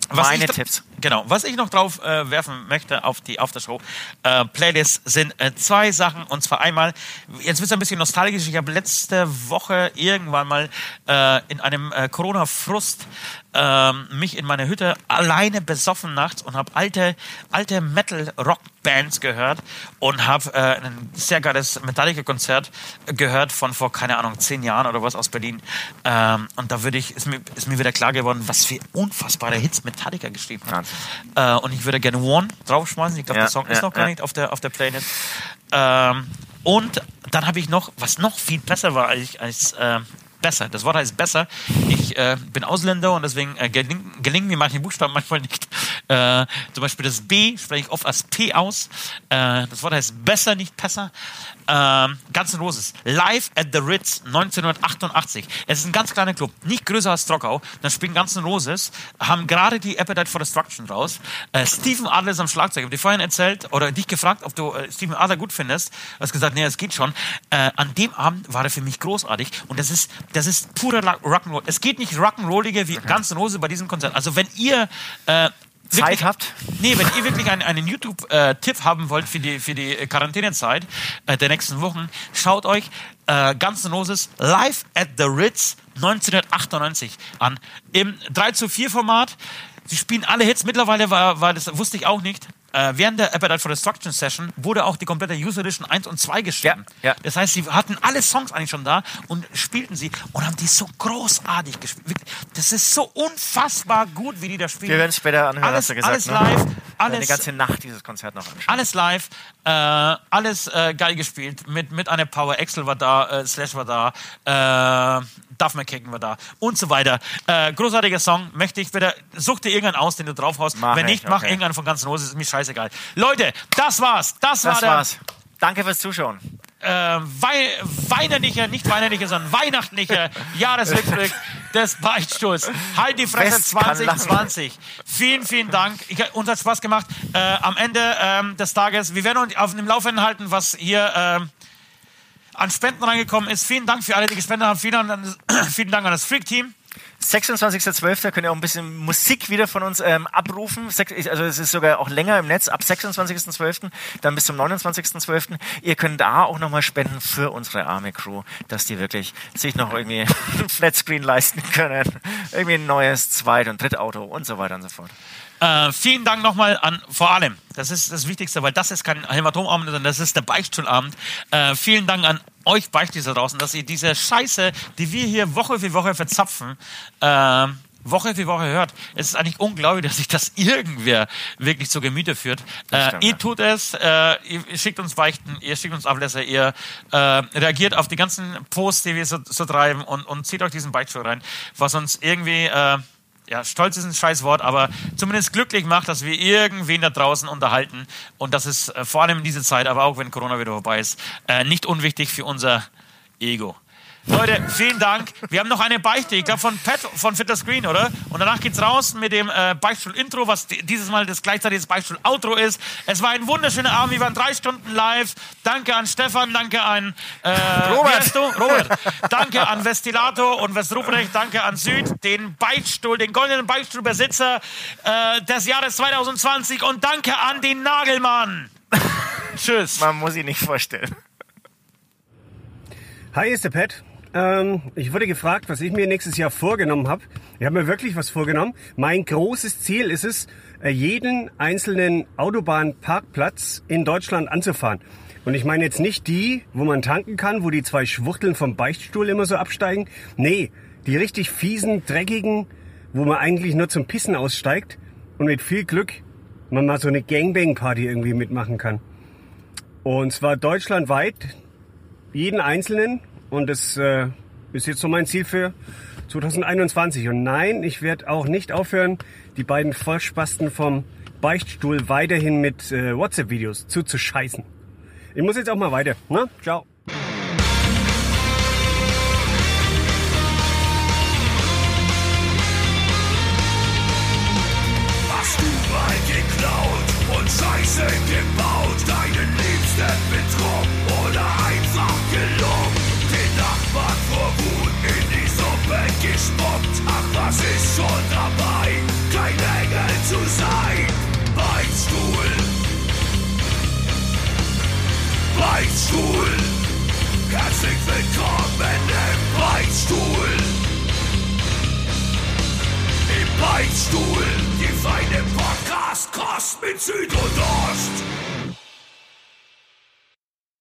Was Meine Tipps. Genau. Was ich noch drauf äh, werfen möchte auf die Aftershow äh, Playlist sind äh, zwei Sachen. Und zwar einmal, jetzt wird es ein bisschen nostalgisch. Ich habe letzte Woche irgendwann mal äh, in einem äh, Corona-Frust ähm, mich in meiner Hütte alleine besoffen nachts und habe alte, alte Metal-Rock-Bands gehört und habe äh, ein sehr geiles Metallica-Konzert gehört von vor, keine Ahnung, zehn Jahren oder was aus Berlin. Ähm, und da würde ich, ist mir, ist mir wieder klar geworden, was für unfassbare Hits Metallica geschrieben hat. Äh, und ich würde gerne One draufschmeißen. Ich glaube, Ja, der Song ja, ist noch gar nicht auf der, auf der Playlist. Ähm, und dann habe ich noch, was noch viel besser war als, als äh, besser. Das Wort heißt besser. Ich äh, bin Ausländer und deswegen äh, geling, gelingen mir manche Buchstaben manchmal nicht. Äh, zum Beispiel das B spreche ich oft als P aus. Äh, das Wort heißt besser, nicht besser. Ähm, N' Roses. Live at the Ritz 1988. Es ist ein ganz kleiner Club, nicht größer als Trockau. Da spielen Guns N' Roses, haben gerade die Appetite for Destruction raus. Äh, Steven Adler ist am Schlagzeug. Ich habe dir vorhin erzählt oder dich gefragt, ob du äh, Steven Adler gut findest. Du hast gesagt, nee, es geht schon. An dem Abend war er für mich großartig und das ist, das ist purer La- Rock'n'Roll. Es geht nicht Rock'n'Rolliger wie Guns N' Roses bei diesem Konzert. Also wenn ihr äh, Zeit wirklich- habt? Nee, wenn ihr wirklich einen, einen YouTube-Tipp haben wollt für die, für die Quarantänezeit äh, der nächsten Wochen, schaut euch äh, Guns N' Roses live at the Ritz 1998 an. Im 3 zu 4 Format. Sie spielen alle Hits. Mittlerweile war, war das, wusste ich auch nicht. Äh, während der Appetite for Destruction Session wurde auch die komplette User Edition 1 und 2 geschrieben. Ja, ja. Das heißt, sie hatten alle Songs eigentlich schon da und spielten sie und haben die so großartig gespielt. Das ist so unfassbar gut, wie die da spielen. Wir werden es später anhören, alles, hast du gesagt. alles ne? live, alles, die ganze Nacht dieses Konzert noch anschauen. alles live, äh, alles äh, geil gespielt. Mit, mit einer Power Excel war da, äh, Slash war da, äh, Duff McKagan war da und so weiter. Äh, großartiger Song, möchte ich wieder, such dir irgendeinen aus, den du draufhaust. Mach Wenn ich, nicht, mach okay. irgendeinen von ganz Rose, ist mir scheißegal. Leute, das war's. Das, war Das der war's. Danke fürs Zuschauen. äh, wei weinerlicher, nicht weinerlicher, sondern weihnachtlicher Jahresrückblick des Beichtstuhls. Halt die Fresse Westkanal. 2020. Vielen, vielen Dank. Ich, uns hat Spaß gemacht. Äh, am Ende ähm, des Tages, wir werden uns auf dem Laufenden halten, was hier ähm, an Spenden reingekommen ist. Vielen Dank für alle, die gespendet haben. Vielen Dank an, vielen Dank an das Freak-Team. 26.12. könnt ihr auch ein bisschen Musik wieder von uns ähm, abrufen. Also es ist sogar auch länger im Netz, ab 26.12., dann bis zum 29.12. Ihr könnt da auch nochmal spenden für unsere arme Crew, dass die wirklich sich noch irgendwie ein Flatscreen leisten können. Irgendwie ein neues Zweit- und Drittauto und so weiter und so fort. Äh, vielen Dank nochmal an, vor allem, das ist das Wichtigste, weil das ist kein Hämatomabend, sondern das ist der Beichtstuhlabend. Äh, vielen Dank an euch Beichtdienste draußen, dass ihr diese Scheiße, die wir hier Woche für Woche verzapfen, äh, Woche für Woche hört. Es ist eigentlich unglaublich, dass sich das irgendwer wirklich zu Gemüte führt. Äh, ihr tut es, äh, ihr, ihr schickt uns Beichten, ihr schickt uns Ablässe, ihr äh, reagiert auf die ganzen Posts, die wir so, so treiben und, und zieht euch diesen Beichtstuhl rein, was uns irgendwie... Ja, stolz ist ein scheiß Wort, aber zumindest glücklich macht, dass wir irgendwen da draußen unterhalten. Und das ist äh, vor allem in dieser Zeit, aber auch wenn Corona wieder vorbei ist, äh, nicht unwichtig für unser Ego. Leute, vielen Dank. Wir haben noch eine Beichte, ich glaube von Pat von Fitter Screen, oder? Und danach geht's raus mit dem äh, Beichtstuhl-Intro, was di- dieses Mal das gleichzeitig das Beichtstuhl-Outro ist. Es war ein wunderschöner Abend, wir waren drei Stunden live. Danke an Stefan, danke an äh, Robert. Wie heißt du? Robert. Danke an Vestilato und West Ruprecht, danke an Süd, den Beichtstuhl, den goldenen Beichtstuhlbesitzer äh, des Jahres 2020 und danke an den Nagelmann. Tschüss. Man muss ihn nicht vorstellen. Hi, ist der Pat. Ähm, ich wurde gefragt, was ich mir nächstes Jahr vorgenommen habe. Ich habe mir wirklich was vorgenommen. Mein großes Ziel ist es, äh, jeden einzelnen Autobahnparkplatz in Deutschland anzufahren. Und ich meine jetzt nicht die, wo man tanken kann, wo die zwei Schwuchteln vom Beichtstuhl immer so absteigen. Nee, die richtig fiesen, dreckigen, wo man eigentlich nur zum Pissen aussteigt und mit viel Glück man mal so eine Gangbang-Party irgendwie mitmachen kann. Und zwar deutschlandweit, jeden Einzelnen. Und das äh, ist jetzt so mein Ziel für 2021. Und nein, ich werde auch nicht aufhören, die beiden Vollspasten vom Beichtstuhl weiterhin mit äh, WhatsApp-Videos zuzuscheißen. Ich muss jetzt auch mal weiter. Ne? Ciao. Hast du mal geklaut und Scheiße gebaut, deinen Liebsten gespuckt. Ach, was ist schon dabei, kein Engel zu sein? Beichtstuhl, Beichtstuhl, herzlich willkommen im Beichtstuhl. Im Beichtstuhl, die feine Podcast-Kost mit Süd und Ost.